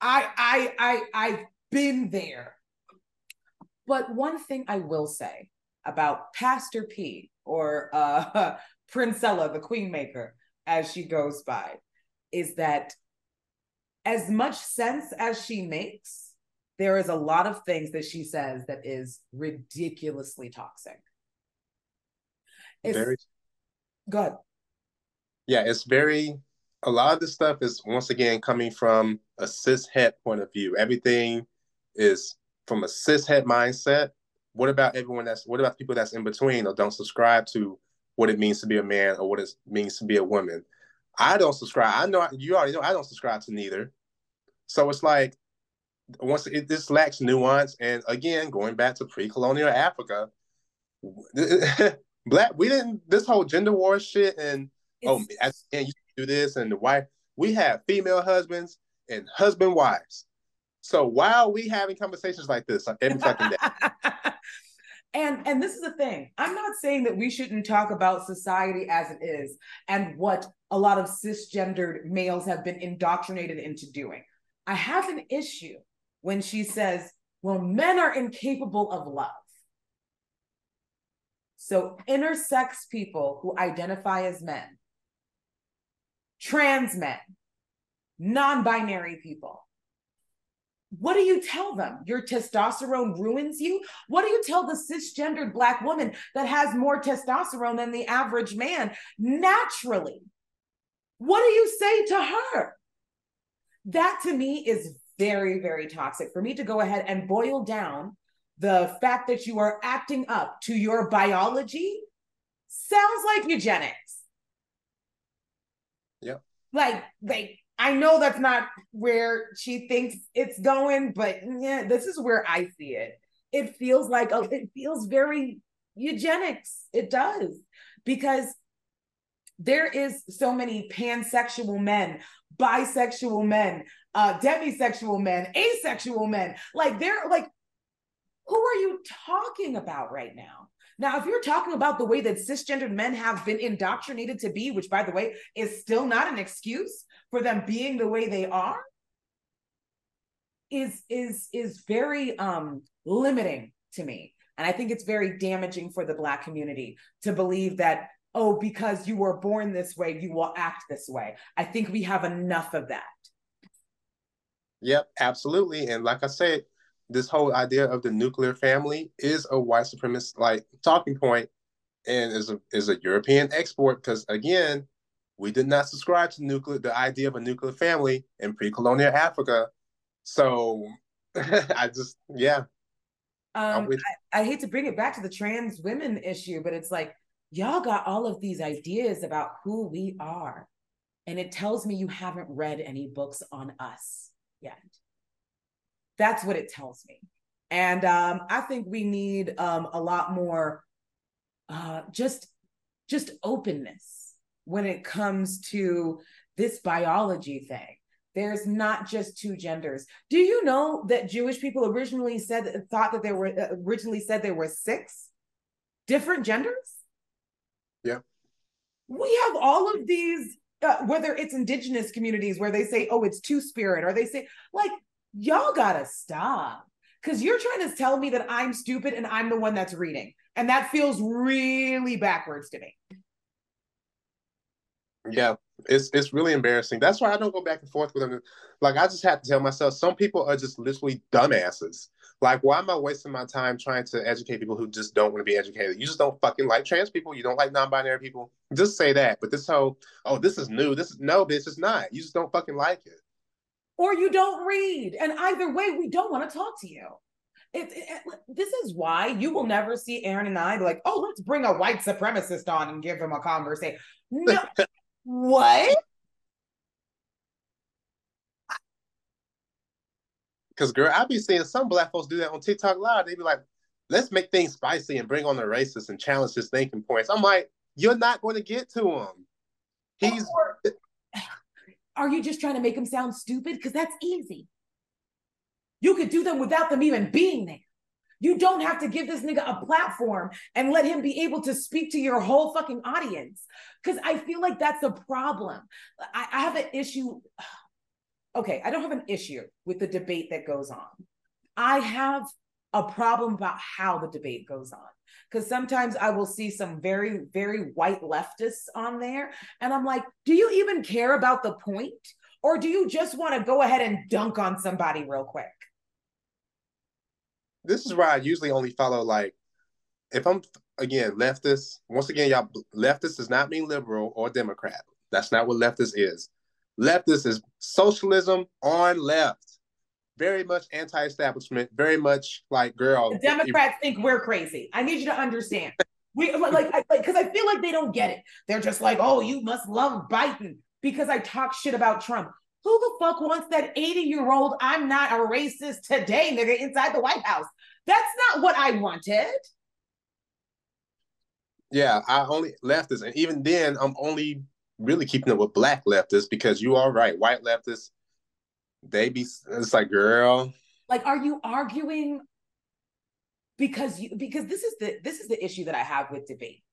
I I I I've been there. But one thing I will say about Pastor P or uh Princella, the Queen Maker, as she goes by, is that as much sense as she makes, there is a lot of things that she says that is ridiculously toxic. It's, very good. Yeah, it's very a lot of this stuff is once again coming from a cis het point of view. Everything is from a cis het mindset. What about everyone that's what about people that's in between or don't subscribe to what it means to be a man or what it means to be a woman? I don't subscribe. I know you already know I don't subscribe to neither. So it's like once it this lacks nuance, and again, going back to pre-colonial Africa, black we didn't this whole gender war shit and oh, it's, oh and you do this and the wife we have female husbands and husband wives. So why are we having conversations like this every fucking day? and and this is the thing. I'm not saying that we shouldn't talk about society as it is and what a lot of cisgendered males have been indoctrinated into doing. I have an issue when she says, well, men are incapable of love. So, intersex people who identify as men, trans men, non binary people, what do you tell them? Your testosterone ruins you? What do you tell the cisgendered Black woman that has more testosterone than the average man naturally? What do you say to her? That to me is very, very toxic. For me to go ahead and boil down the fact that you are acting up to your biology sounds like eugenics. Yeah. Like, like I know that's not where she thinks it's going, but yeah, this is where I see it. It feels like a, it feels very eugenics. It does because there is so many pansexual men, bisexual men, uh, demisexual men, asexual men. Like they're like, who are you talking about right now? Now, if you're talking about the way that cisgendered men have been indoctrinated to be, which by the way is still not an excuse for them being the way they are, is is is very um limiting to me. And I think it's very damaging for the black community to believe that oh because you were born this way you will act this way. I think we have enough of that. Yep, absolutely. And like I said, this whole idea of the nuclear family is a white supremacist like talking point and is a is a European export because again, we did not subscribe to nuclear the idea of a nuclear family in pre-colonial Africa. So I just yeah. Um, I, I hate to bring it back to the trans women issue, but it's like y'all got all of these ideas about who we are, and it tells me you haven't read any books on us yet. That's what it tells me, and um, I think we need um, a lot more, uh, just just openness when it comes to this biology thing there's not just two genders. Do you know that Jewish people originally said thought that there were uh, originally said there were six different genders? Yeah. We have all of these uh, whether it's indigenous communities where they say oh it's two spirit or they say like y'all got to stop cuz you're trying to tell me that I'm stupid and I'm the one that's reading. And that feels really backwards to me. Yeah, it's it's really embarrassing. That's why I don't go back and forth with them. Like I just have to tell myself, some people are just literally dumbasses. Like, why am I wasting my time trying to educate people who just don't want to be educated? You just don't fucking like trans people. You don't like non-binary people. Just say that. But this whole, oh, this is new. This is no, bitch, it's not. You just don't fucking like it. Or you don't read. And either way, we don't want to talk to you. It, it, this is why you will never see Aaron and I be like, oh, let's bring a white supremacist on and give him a conversation. No, what? Because girl, I be seeing some black folks do that on TikTok Live. They be like, "Let's make things spicy and bring on the racists and challenge his thinking points." I'm like, "You're not going to get to him. He's." Are you just trying to make him sound stupid? Because that's easy. You could do them without them even being there. You don't have to give this nigga a platform and let him be able to speak to your whole fucking audience. Because I feel like that's a problem. I, I have an issue. Okay, I don't have an issue with the debate that goes on. I have a problem about how the debate goes on. Because sometimes I will see some very, very white leftists on there. And I'm like, do you even care about the point? Or do you just want to go ahead and dunk on somebody real quick? this is why I usually only follow like if I'm again leftist. Once again, y'all leftist does not mean liberal or Democrat. That's not what leftist is. Leftist is socialism on left. Very much anti-establishment. Very much like girl. The Democrats think we're crazy. I need you to understand. We like because I, I feel like they don't get it. They're just like, oh, you must love Biden because I talk shit about Trump. Who the fuck wants that 80 year old I'm not a racist today nigga inside the White House? That's not what I wanted. Yeah, I only leftists, and even then, I'm only really keeping up with black leftists because you are right. White leftists, they be it's like, girl. Like, are you arguing because you because this is the this is the issue that I have with debate.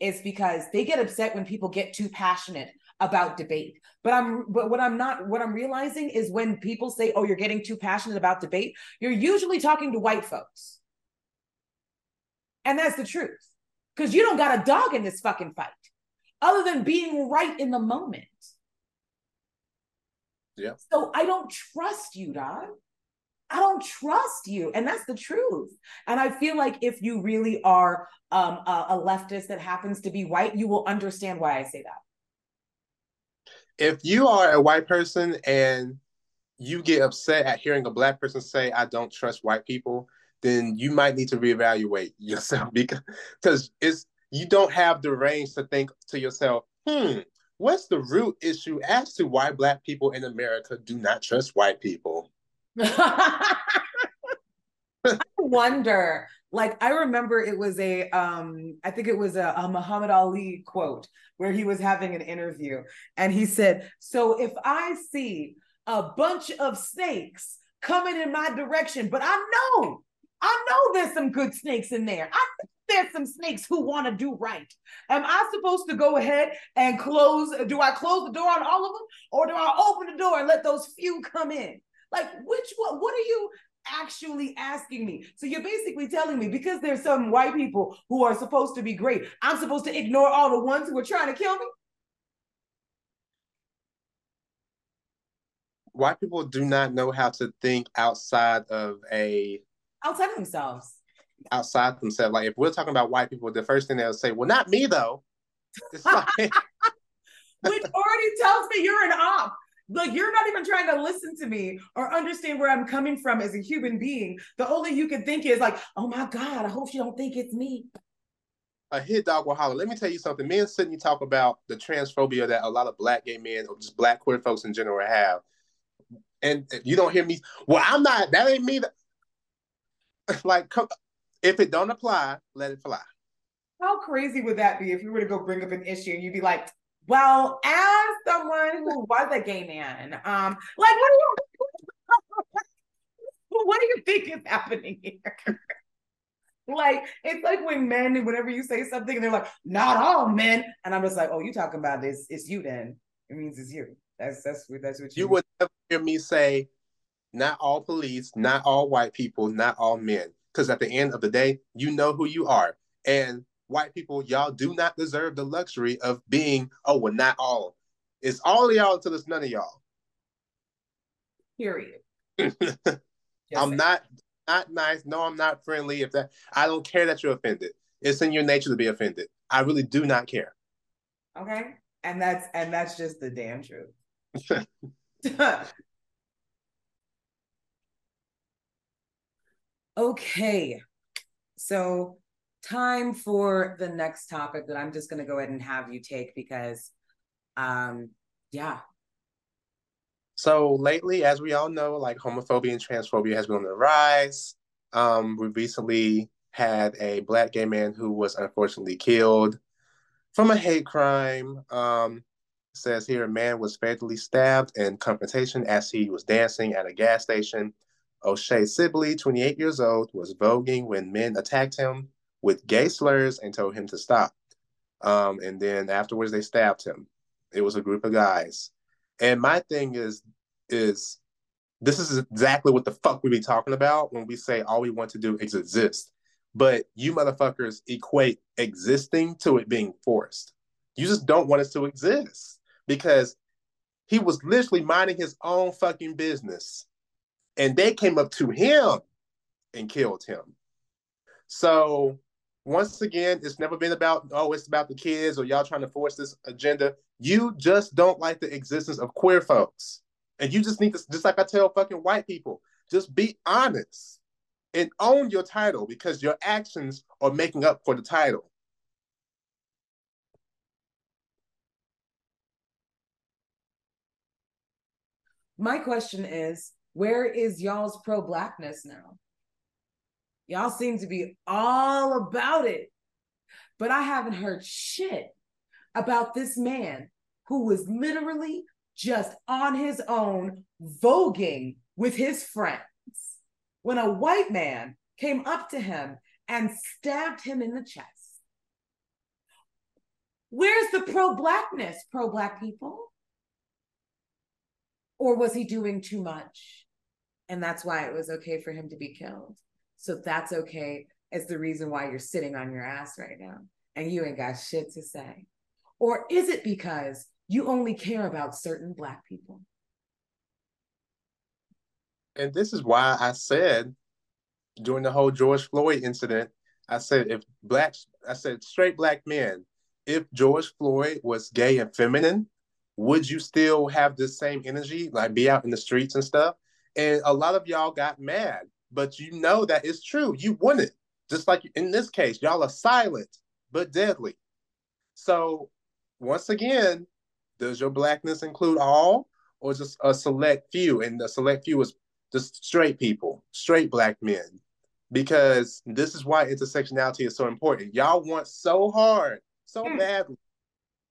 Is because they get upset when people get too passionate about debate. But I'm but what I'm not what I'm realizing is when people say, "Oh, you're getting too passionate about debate," you're usually talking to white folks. And that's the truth. Cuz you don't got a dog in this fucking fight other than being right in the moment. Yeah. So I don't trust you, dog. I don't trust you. And that's the truth. And I feel like if you really are um, a, a leftist that happens to be white, you will understand why I say that if you are a white person and you get upset at hearing a black person say, I don't trust white people, then you might need to reevaluate yourself because because it's you don't have the range to think to yourself, hmm, what's the root issue as to why black people in America do not trust white people? I wonder like I remember it was a um I think it was a, a Muhammad Ali quote where he was having an interview and he said, "So if I see a bunch of snakes coming in my direction, but I know, I know there's some good snakes in there. I there's some snakes who want to do right. Am I supposed to go ahead and close? Do I close the door on all of them, or do I open the door and let those few come in? Like, which one? What are you? actually asking me. So you're basically telling me because there's some white people who are supposed to be great, I'm supposed to ignore all the ones who are trying to kill me? White people do not know how to think outside of a outside of themselves. Outside themselves. Like if we're talking about white people, the first thing they'll say, well, not me though. Like... Which already tells me you're an op Like you're not even trying to listen to me or understand where I'm coming from as a human being. The only you can think is like, oh my God, I hope you don't think it's me. A hit dog will holler. Let me tell you something. Me and Sydney talk about the transphobia that a lot of black gay men or just black queer folks in general have. And you don't hear me. Well, I'm not. That ain't me. like, if it don't apply, let it fly. How crazy would that be if you were to go bring up an issue and you'd be like, well, as someone who was a gay man, um, like what do you what do you think is happening here? like it's like when men, whenever you say something, and they're like, not all men, and I'm just like, oh, you talking about this? It's you then. It means it's you. That's that's what that's what you, you would never hear me say, not all police, not all white people, not all men. Because at the end of the day, you know who you are. And white people, y'all do not deserve the luxury of being, oh, well, not all. It's all of y'all until it's none of y'all. Period. I'm not not nice. No, I'm not friendly. If that I don't care that you're offended. It's in your nature to be offended. I really do not care. Okay. And that's and that's just the damn truth. okay. So time for the next topic that I'm just going to go ahead and have you take because, um, yeah. So lately, as we all know, like homophobia and transphobia has been on the rise. Um, we recently had a black gay man who was unfortunately killed from a hate crime. Um, says here a man was fatally stabbed in confrontation as he was dancing at a gas station. O'Shae Sibley, 28 years old, was voguing when men attacked him with gay slurs and told him to stop. Um, and then afterwards, they stabbed him. It was a group of guys. And my thing is, is this is exactly what the fuck we be talking about when we say all we want to do is exist. But you motherfuckers equate existing to it being forced. You just don't want us to exist because he was literally minding his own fucking business. And they came up to him and killed him. So once again, it's never been about, oh, it's about the kids or y'all trying to force this agenda. You just don't like the existence of queer folks. And you just need to, just like I tell fucking white people, just be honest and own your title because your actions are making up for the title. My question is, where is y'all's pro blackness now? Y'all seem to be all about it. But I haven't heard shit about this man who was literally just on his own voguing with his friends when a white man came up to him and stabbed him in the chest. Where's the pro blackness, pro black people? Or was he doing too much? And that's why it was okay for him to be killed. So that's okay as the reason why you're sitting on your ass right now and you ain't got shit to say? Or is it because you only care about certain Black people? And this is why I said during the whole George Floyd incident, I said, if blacks, I said, straight black men, if George Floyd was gay and feminine, would you still have the same energy, like be out in the streets and stuff? And a lot of y'all got mad but you know that it's true. You wouldn't. Just like in this case, y'all are silent but deadly. So once again, does your blackness include all or just a select few? And the select few is just straight people, straight black men. Because this is why intersectionality is so important. Y'all want so hard, so mm. badly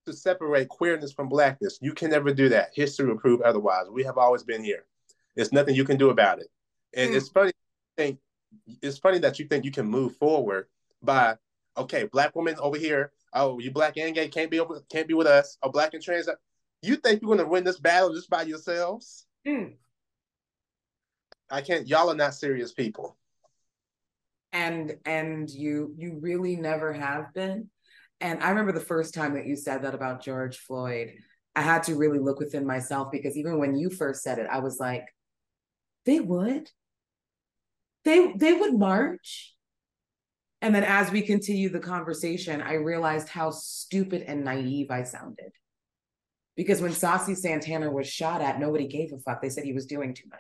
to separate queerness from blackness. You can never do that. History will prove otherwise. We have always been here. There's nothing you can do about it. And mm. it's funny think it's funny that you think you can move forward by okay, black women over here. Oh, you black and gay can't be over, can't be with us. Oh, black and trans. You think you're gonna win this battle just by yourselves? Mm. I can't. Y'all are not serious people. And and you you really never have been. And I remember the first time that you said that about George Floyd. I had to really look within myself because even when you first said it, I was like, they would they they would march and then as we continue the conversation i realized how stupid and naive i sounded Because when Saucy Santana was shot at, nobody gave a fuck. They said he was doing too much.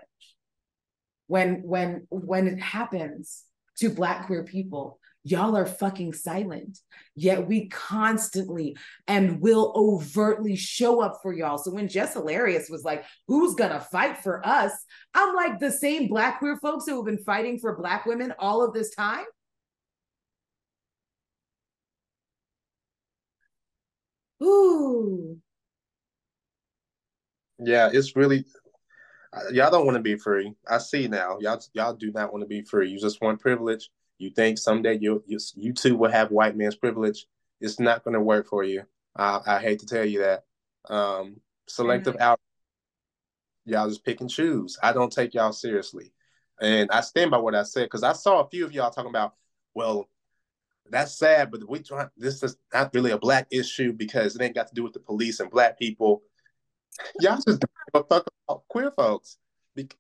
When when when it happens to black queer people, y'all are fucking silent. Yet we constantly and will overtly show up for y'all. So when Jess Hilarious was like, who's gonna fight for us? I'm like the same black queer folks who have been fighting for black women all of this time. Ooh. Yeah, it's really uh, y'all don't want to be free. I see now. Y'all y'all do not want to be free. You just want privilege. You think someday you you, you too will have white man's privilege. It's not going to work for you. I, I hate to tell you that. Um, selective mm-hmm. out. Y'all just pick and choose. I don't take y'all seriously, and I stand by what I said because I saw a few of y'all talking about. Well, that's sad, but we try. This is not really a black issue because it ain't got to do with the police and black people y'all just don't fuck about queer folks.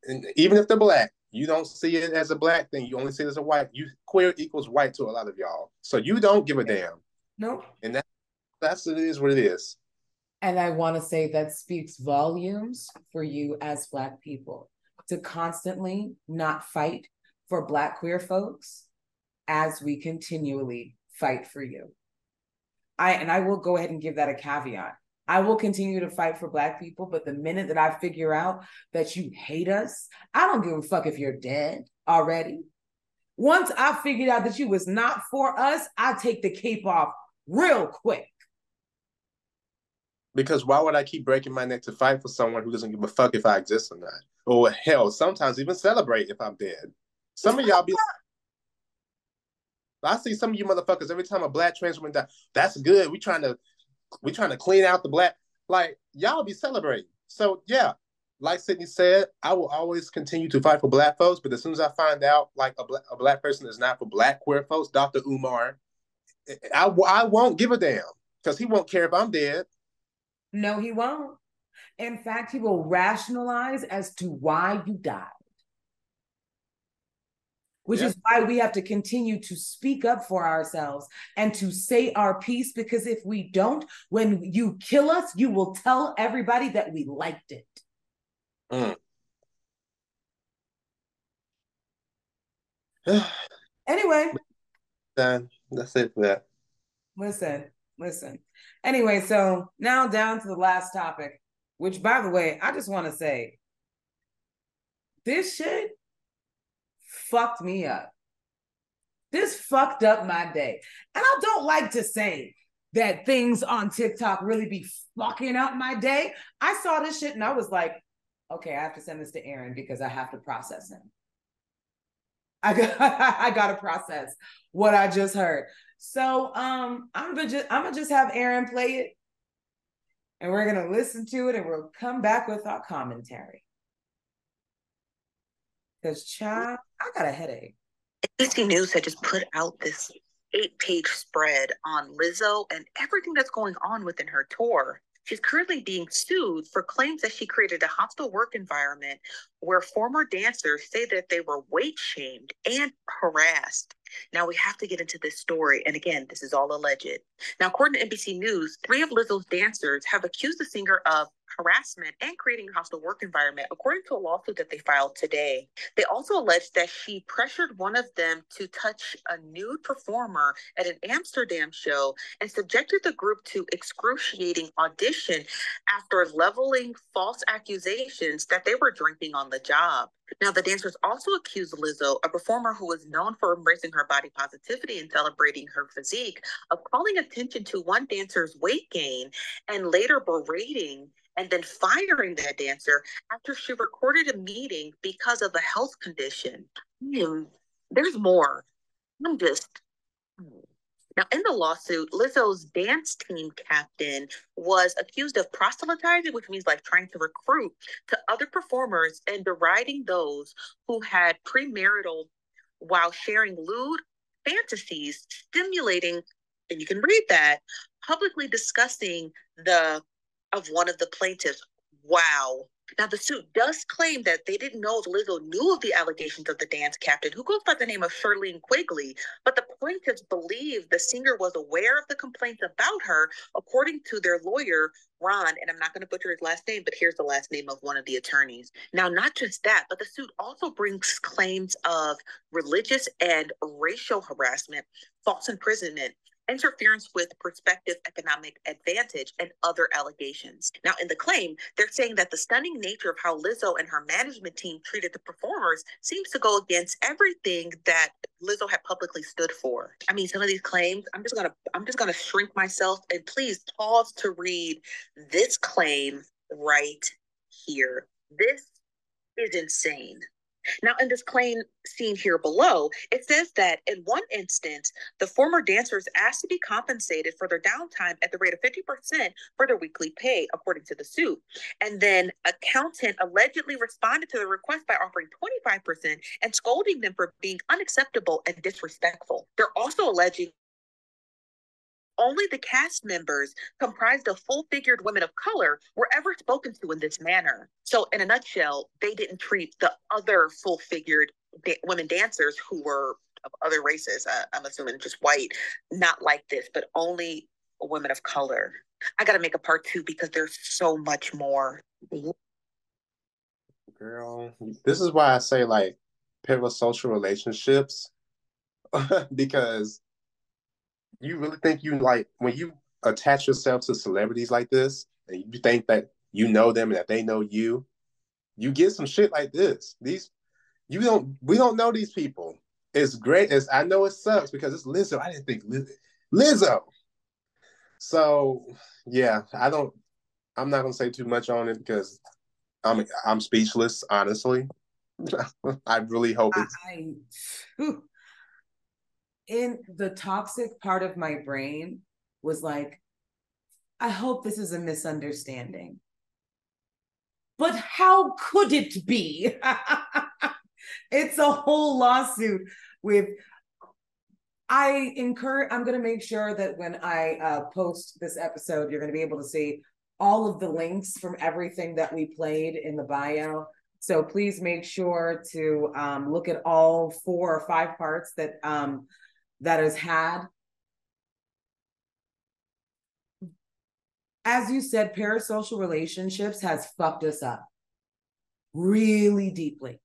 And even if they're black, you don't see it as a black thing. You only see it as a white. You queer equals white to a lot of y'all. So you don't give a damn. Nope. And that that's it is what it is. And I want to say that speaks volumes for you as black people to constantly not fight for black queer folks as we continually fight for you. I and I will go ahead and give that a caveat. I will continue to fight for black people, but the minute that I figure out that you hate us, I don't give a fuck if you're dead already. Once I figured out that you was not for us, I take the cape off real quick. Because why would I keep breaking my neck to fight for someone who doesn't give a fuck if I exist or not? Or hell, sometimes even celebrate if I'm dead. Some of y'all be I see some of you motherfuckers every time a black trans woman die. That's good. We trying to we trying to clean out the black. Like y'all be celebrating. So yeah, like Sydney said, I will always continue to fight for black folks. But as soon as I find out like a black, a black person is not for black queer folks, Dr. Umar, eh, eh, I, I won't give a damn because he won't care if I'm dead. No, he won't. In fact, he will rationalize as to why you died which is why we have to continue to speak up for ourselves and to say our piece because if we don't when you kill us you will tell everybody that we liked it. Mm. anyway. done that's it for that. Listen listen. Anyway so now down to the last topic which by the way i just want to say this shit fucked me up. This fucked up my day. And I don't like to say that things on TikTok really be fucking up my day. I saw this shit and I was like, okay, I have to send this to Aaron because I have to process him. I got I gotta process what I just heard. So um I'm gonna just I'm gonna just have Aaron play it and we're gonna listen to it and we'll come back with our commentary. Because, child, I got a headache. NBC News had just put out this eight page spread on Lizzo and everything that's going on within her tour. She's currently being sued for claims that she created a hostile work environment where former dancers say that they were weight shamed and harassed. Now we have to get into this story. And again, this is all alleged. Now, according to NBC News, three of Lizzo's dancers have accused the singer of harassment and creating a hostile work environment, according to a lawsuit that they filed today. They also alleged that she pressured one of them to touch a nude performer at an Amsterdam show and subjected the group to excruciating audition after leveling false accusations that they were drinking on the job. Now, the dancers also accused Lizzo, a performer who is known for embracing her body positivity and celebrating her physique, of calling attention to one dancer's weight gain and later berating and then firing that dancer after she recorded a meeting because of a health condition. Hmm, there's more. I'm just. Now, in the lawsuit, Lizzo's dance team captain was accused of proselytizing, which means like trying to recruit to other performers and deriding those who had premarital while sharing lewd fantasies, stimulating, and you can read that, publicly discussing the of one of the plaintiffs. Wow. Now, the suit does claim that they didn't know if Lizzo knew of the allegations of the dance captain, who goes by the name of Shirlene Quigley, but the plaintiffs believe the singer was aware of the complaints about her, according to their lawyer, Ron, and I'm not going to butcher his last name, but here's the last name of one of the attorneys. Now, not just that, but the suit also brings claims of religious and racial harassment, false imprisonment, interference with prospective economic advantage, and other allegations. Now, in the claim, they're saying that the stunning nature of how Lizzo and her management team treated the performers seems to go against everything that Lizzo had publicly stood for. I mean, some of these claims, I'm just gonna, I'm just gonna shrink myself and please pause to read this claim right here. This is insane. Now, in this claim seen here below, it says that in one instance, the former dancers asked to be compensated for their downtime at the rate of 50% for their weekly pay, according to the suit. And then accountant allegedly responded to the request by offering 25% and scolding them for being unacceptable and disrespectful. They're also alleging only the cast members, comprised of full figured women of color, were ever spoken to in this manner. So, in a nutshell, they didn't treat the other full figured da- women dancers who were of other races, uh, I'm assuming just white, not like this, but only women of color. I got to make a part two because there's so much more. Girl, this is why I say like parasocial relationships because you really think you like when you attach yourself to celebrities like this and you think that you know them and that they know you, you get some shit like this. These you don't we don't know these people. It's great as I know it sucks because it's Lizzo. I didn't think Liz, Lizzo. So yeah, I don't I'm not gonna say too much on it because I'm I'm speechless, honestly. I really hope it's I, I in the toxic part of my brain was like, I hope this is a misunderstanding. But how could it be? it's a whole lawsuit with I encourage I'm going to make sure that when I uh, post this episode you're going to be able to see all of the links from everything that we played in the bio. So please make sure to um, look at all four or five parts that um, that has had, as you said, parasocial relationships has fucked us up really deeply.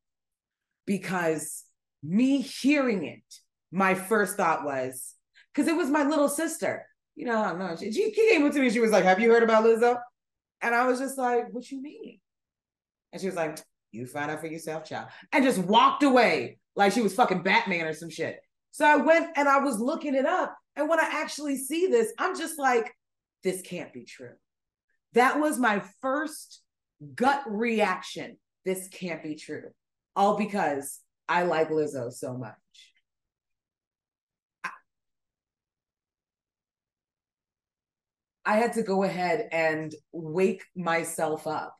Because me hearing it, my first thought was, because it was my little sister. You know, know. She, she came up to me, and she was like, Have you heard about Lizzo? And I was just like, What you mean? And she was like, You find out for yourself, child. And just walked away like she was fucking Batman or some shit. So I went and I was looking it up. And when I actually see this, I'm just like, this can't be true. That was my first gut reaction. This can't be true. All because I like Lizzo so much. I, had to go ahead and wake myself up.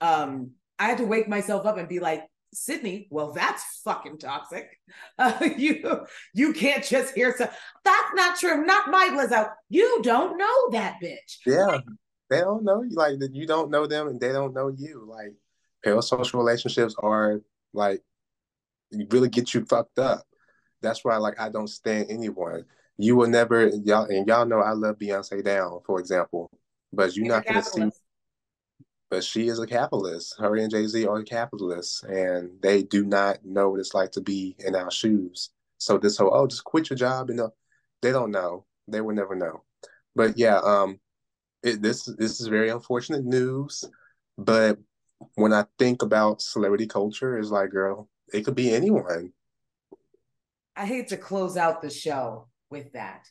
Um, I had to wake myself up and be like, Sydney, well, that's fucking toxic. Uh, you you can't just hear so that's not true. Not my Lizzo. You don't know that bitch. Yeah, like, they don't know you. Like you don't know them, and they don't know you. Like parasocial relationships are like really get you fucked up. That's why, like, I don't stand anyone. You will never y'all and y'all know I love Beyonce down, for example, but you're not gonna see but she is a capitalist. Her and Jay Z are capitalists, and they do not know what it's like to be in our shoes. So this whole oh, just quit your job, you know, they don't know. They will never know. But yeah, um, it, this this is very unfortunate news. But when I think about celebrity culture, it's like, girl, it could be anyone. I hate to close out the show with that.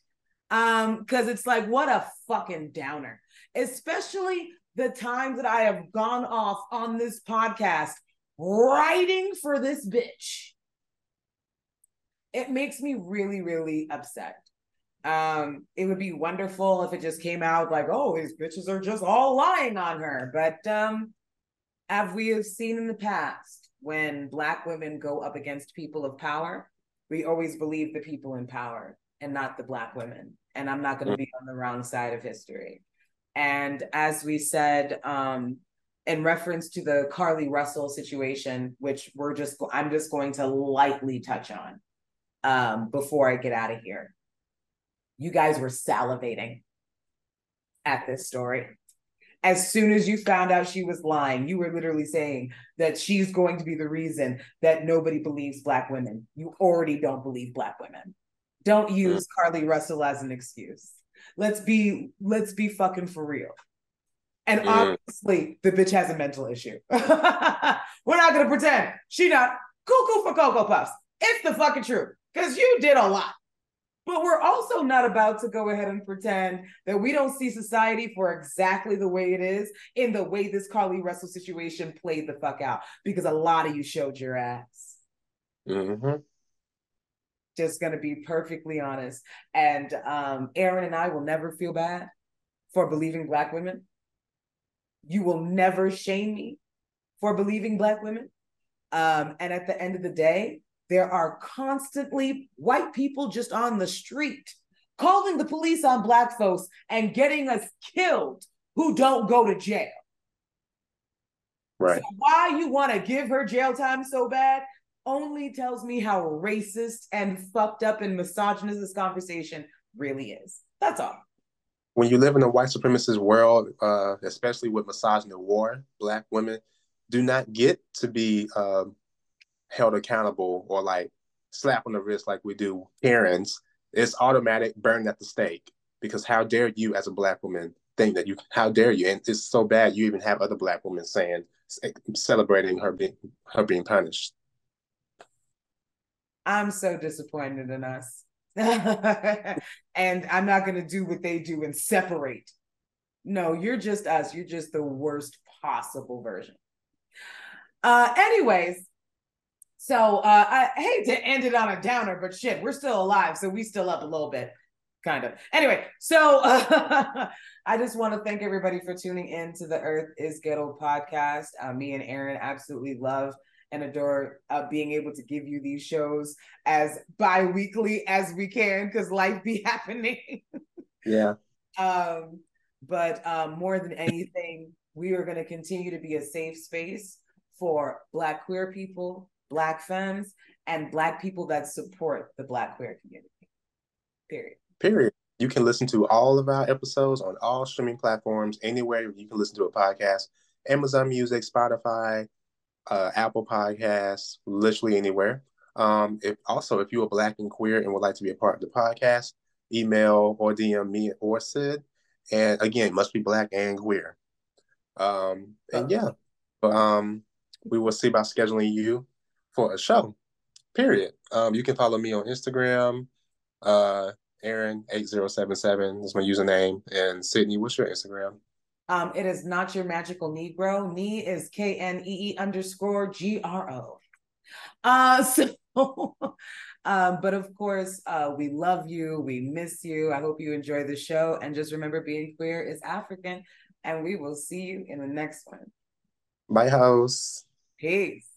Um, because it's like, what a fucking downer. Especially the times that I have gone off on this podcast writing for this bitch. It makes me really, really upset. Um, it would be wonderful if it just came out like, oh, these bitches are just all lying on her. But um, as we have seen in the past, when black women go up against people of power, we always believe the people in power and not the black women. And I'm not going to be on the wrong side of history. And as we said, um, in reference to the Carlee Russell situation, which we're just I'm just going to lightly touch on um, before I get out of here. You guys were salivating at this story. As soon as you found out she was lying, you were literally saying that she's going to be the reason that nobody believes Black women. You already don't believe Black women. Don't use Carlee Russell as an excuse. Let's be let's be fucking for real. And mm. obviously, the bitch has a mental issue. We're not gonna pretend she not cuckoo for cocoa puffs. It's the fucking truth because you did a lot. But we're also not about to go ahead and pretend that we don't see society for exactly the way it is in the way this Carlee Russell situation played the fuck out because a lot of you showed your ass. Mm-hmm. Just gonna be perfectly honest. And um, Aaron and I will never feel bad for believing Black women you will never shame me for believing Black women. Um, and at the end of the day, there are constantly white people just on the street calling the police on Black folks and getting us killed who don't go to jail. Right. So why you want to give her jail time so bad only tells me how racist and fucked up and misogynist this conversation really is. That's all when you live in a white supremacist world, uh, especially with misogynoir, black women do not get to be um, held accountable or like slap on the wrist like we do parents. It's automatic burn at the stake because how dare you as a black woman think that you how dare you and it's so bad you even have other black women saying celebrating her being her being punished. I'm so disappointed in us. and I'm not going to do what they do and separate. No, you're just us. You're just the worst possible version. Uh, anyways, so uh, I hate to end it on a downer, but shit, we're still alive, so we still up a little bit, kind of. Anyway, so uh, I just want to thank everybody for tuning in to the Earth is Ghetto podcast. Uh, me and Aaron absolutely love and adore uh, being able to give you these shows as bi-weekly as we can because life be happening. Yeah. Um but um more than anything we are going to continue to be a safe space for black queer people black femmes and black people that support the black queer community. Period. Period. You can listen to all of our episodes on all streaming platforms anywhere you can listen to a podcast amazon music spotify uh, Apple Podcasts, literally anywhere. Um, if also if you are black and queer and would like to be a part of the podcast, email or DM me or Sid. And again, must be black and queer. Um, and yeah, but um, we will see about scheduling you for a show. Period. Um, you can follow me on Instagram. Uh, Aaron eight zero seven seven is my username. And Sydney, what's your Instagram? Um, it is not your magical Negro. Knee is K N E E underscore G R O. Uh, so, um, but of course, uh, we love you. We miss you. I hope you enjoy the show. And just remember, being queer is African. And we will see you in the next one. Bye, house. Peace.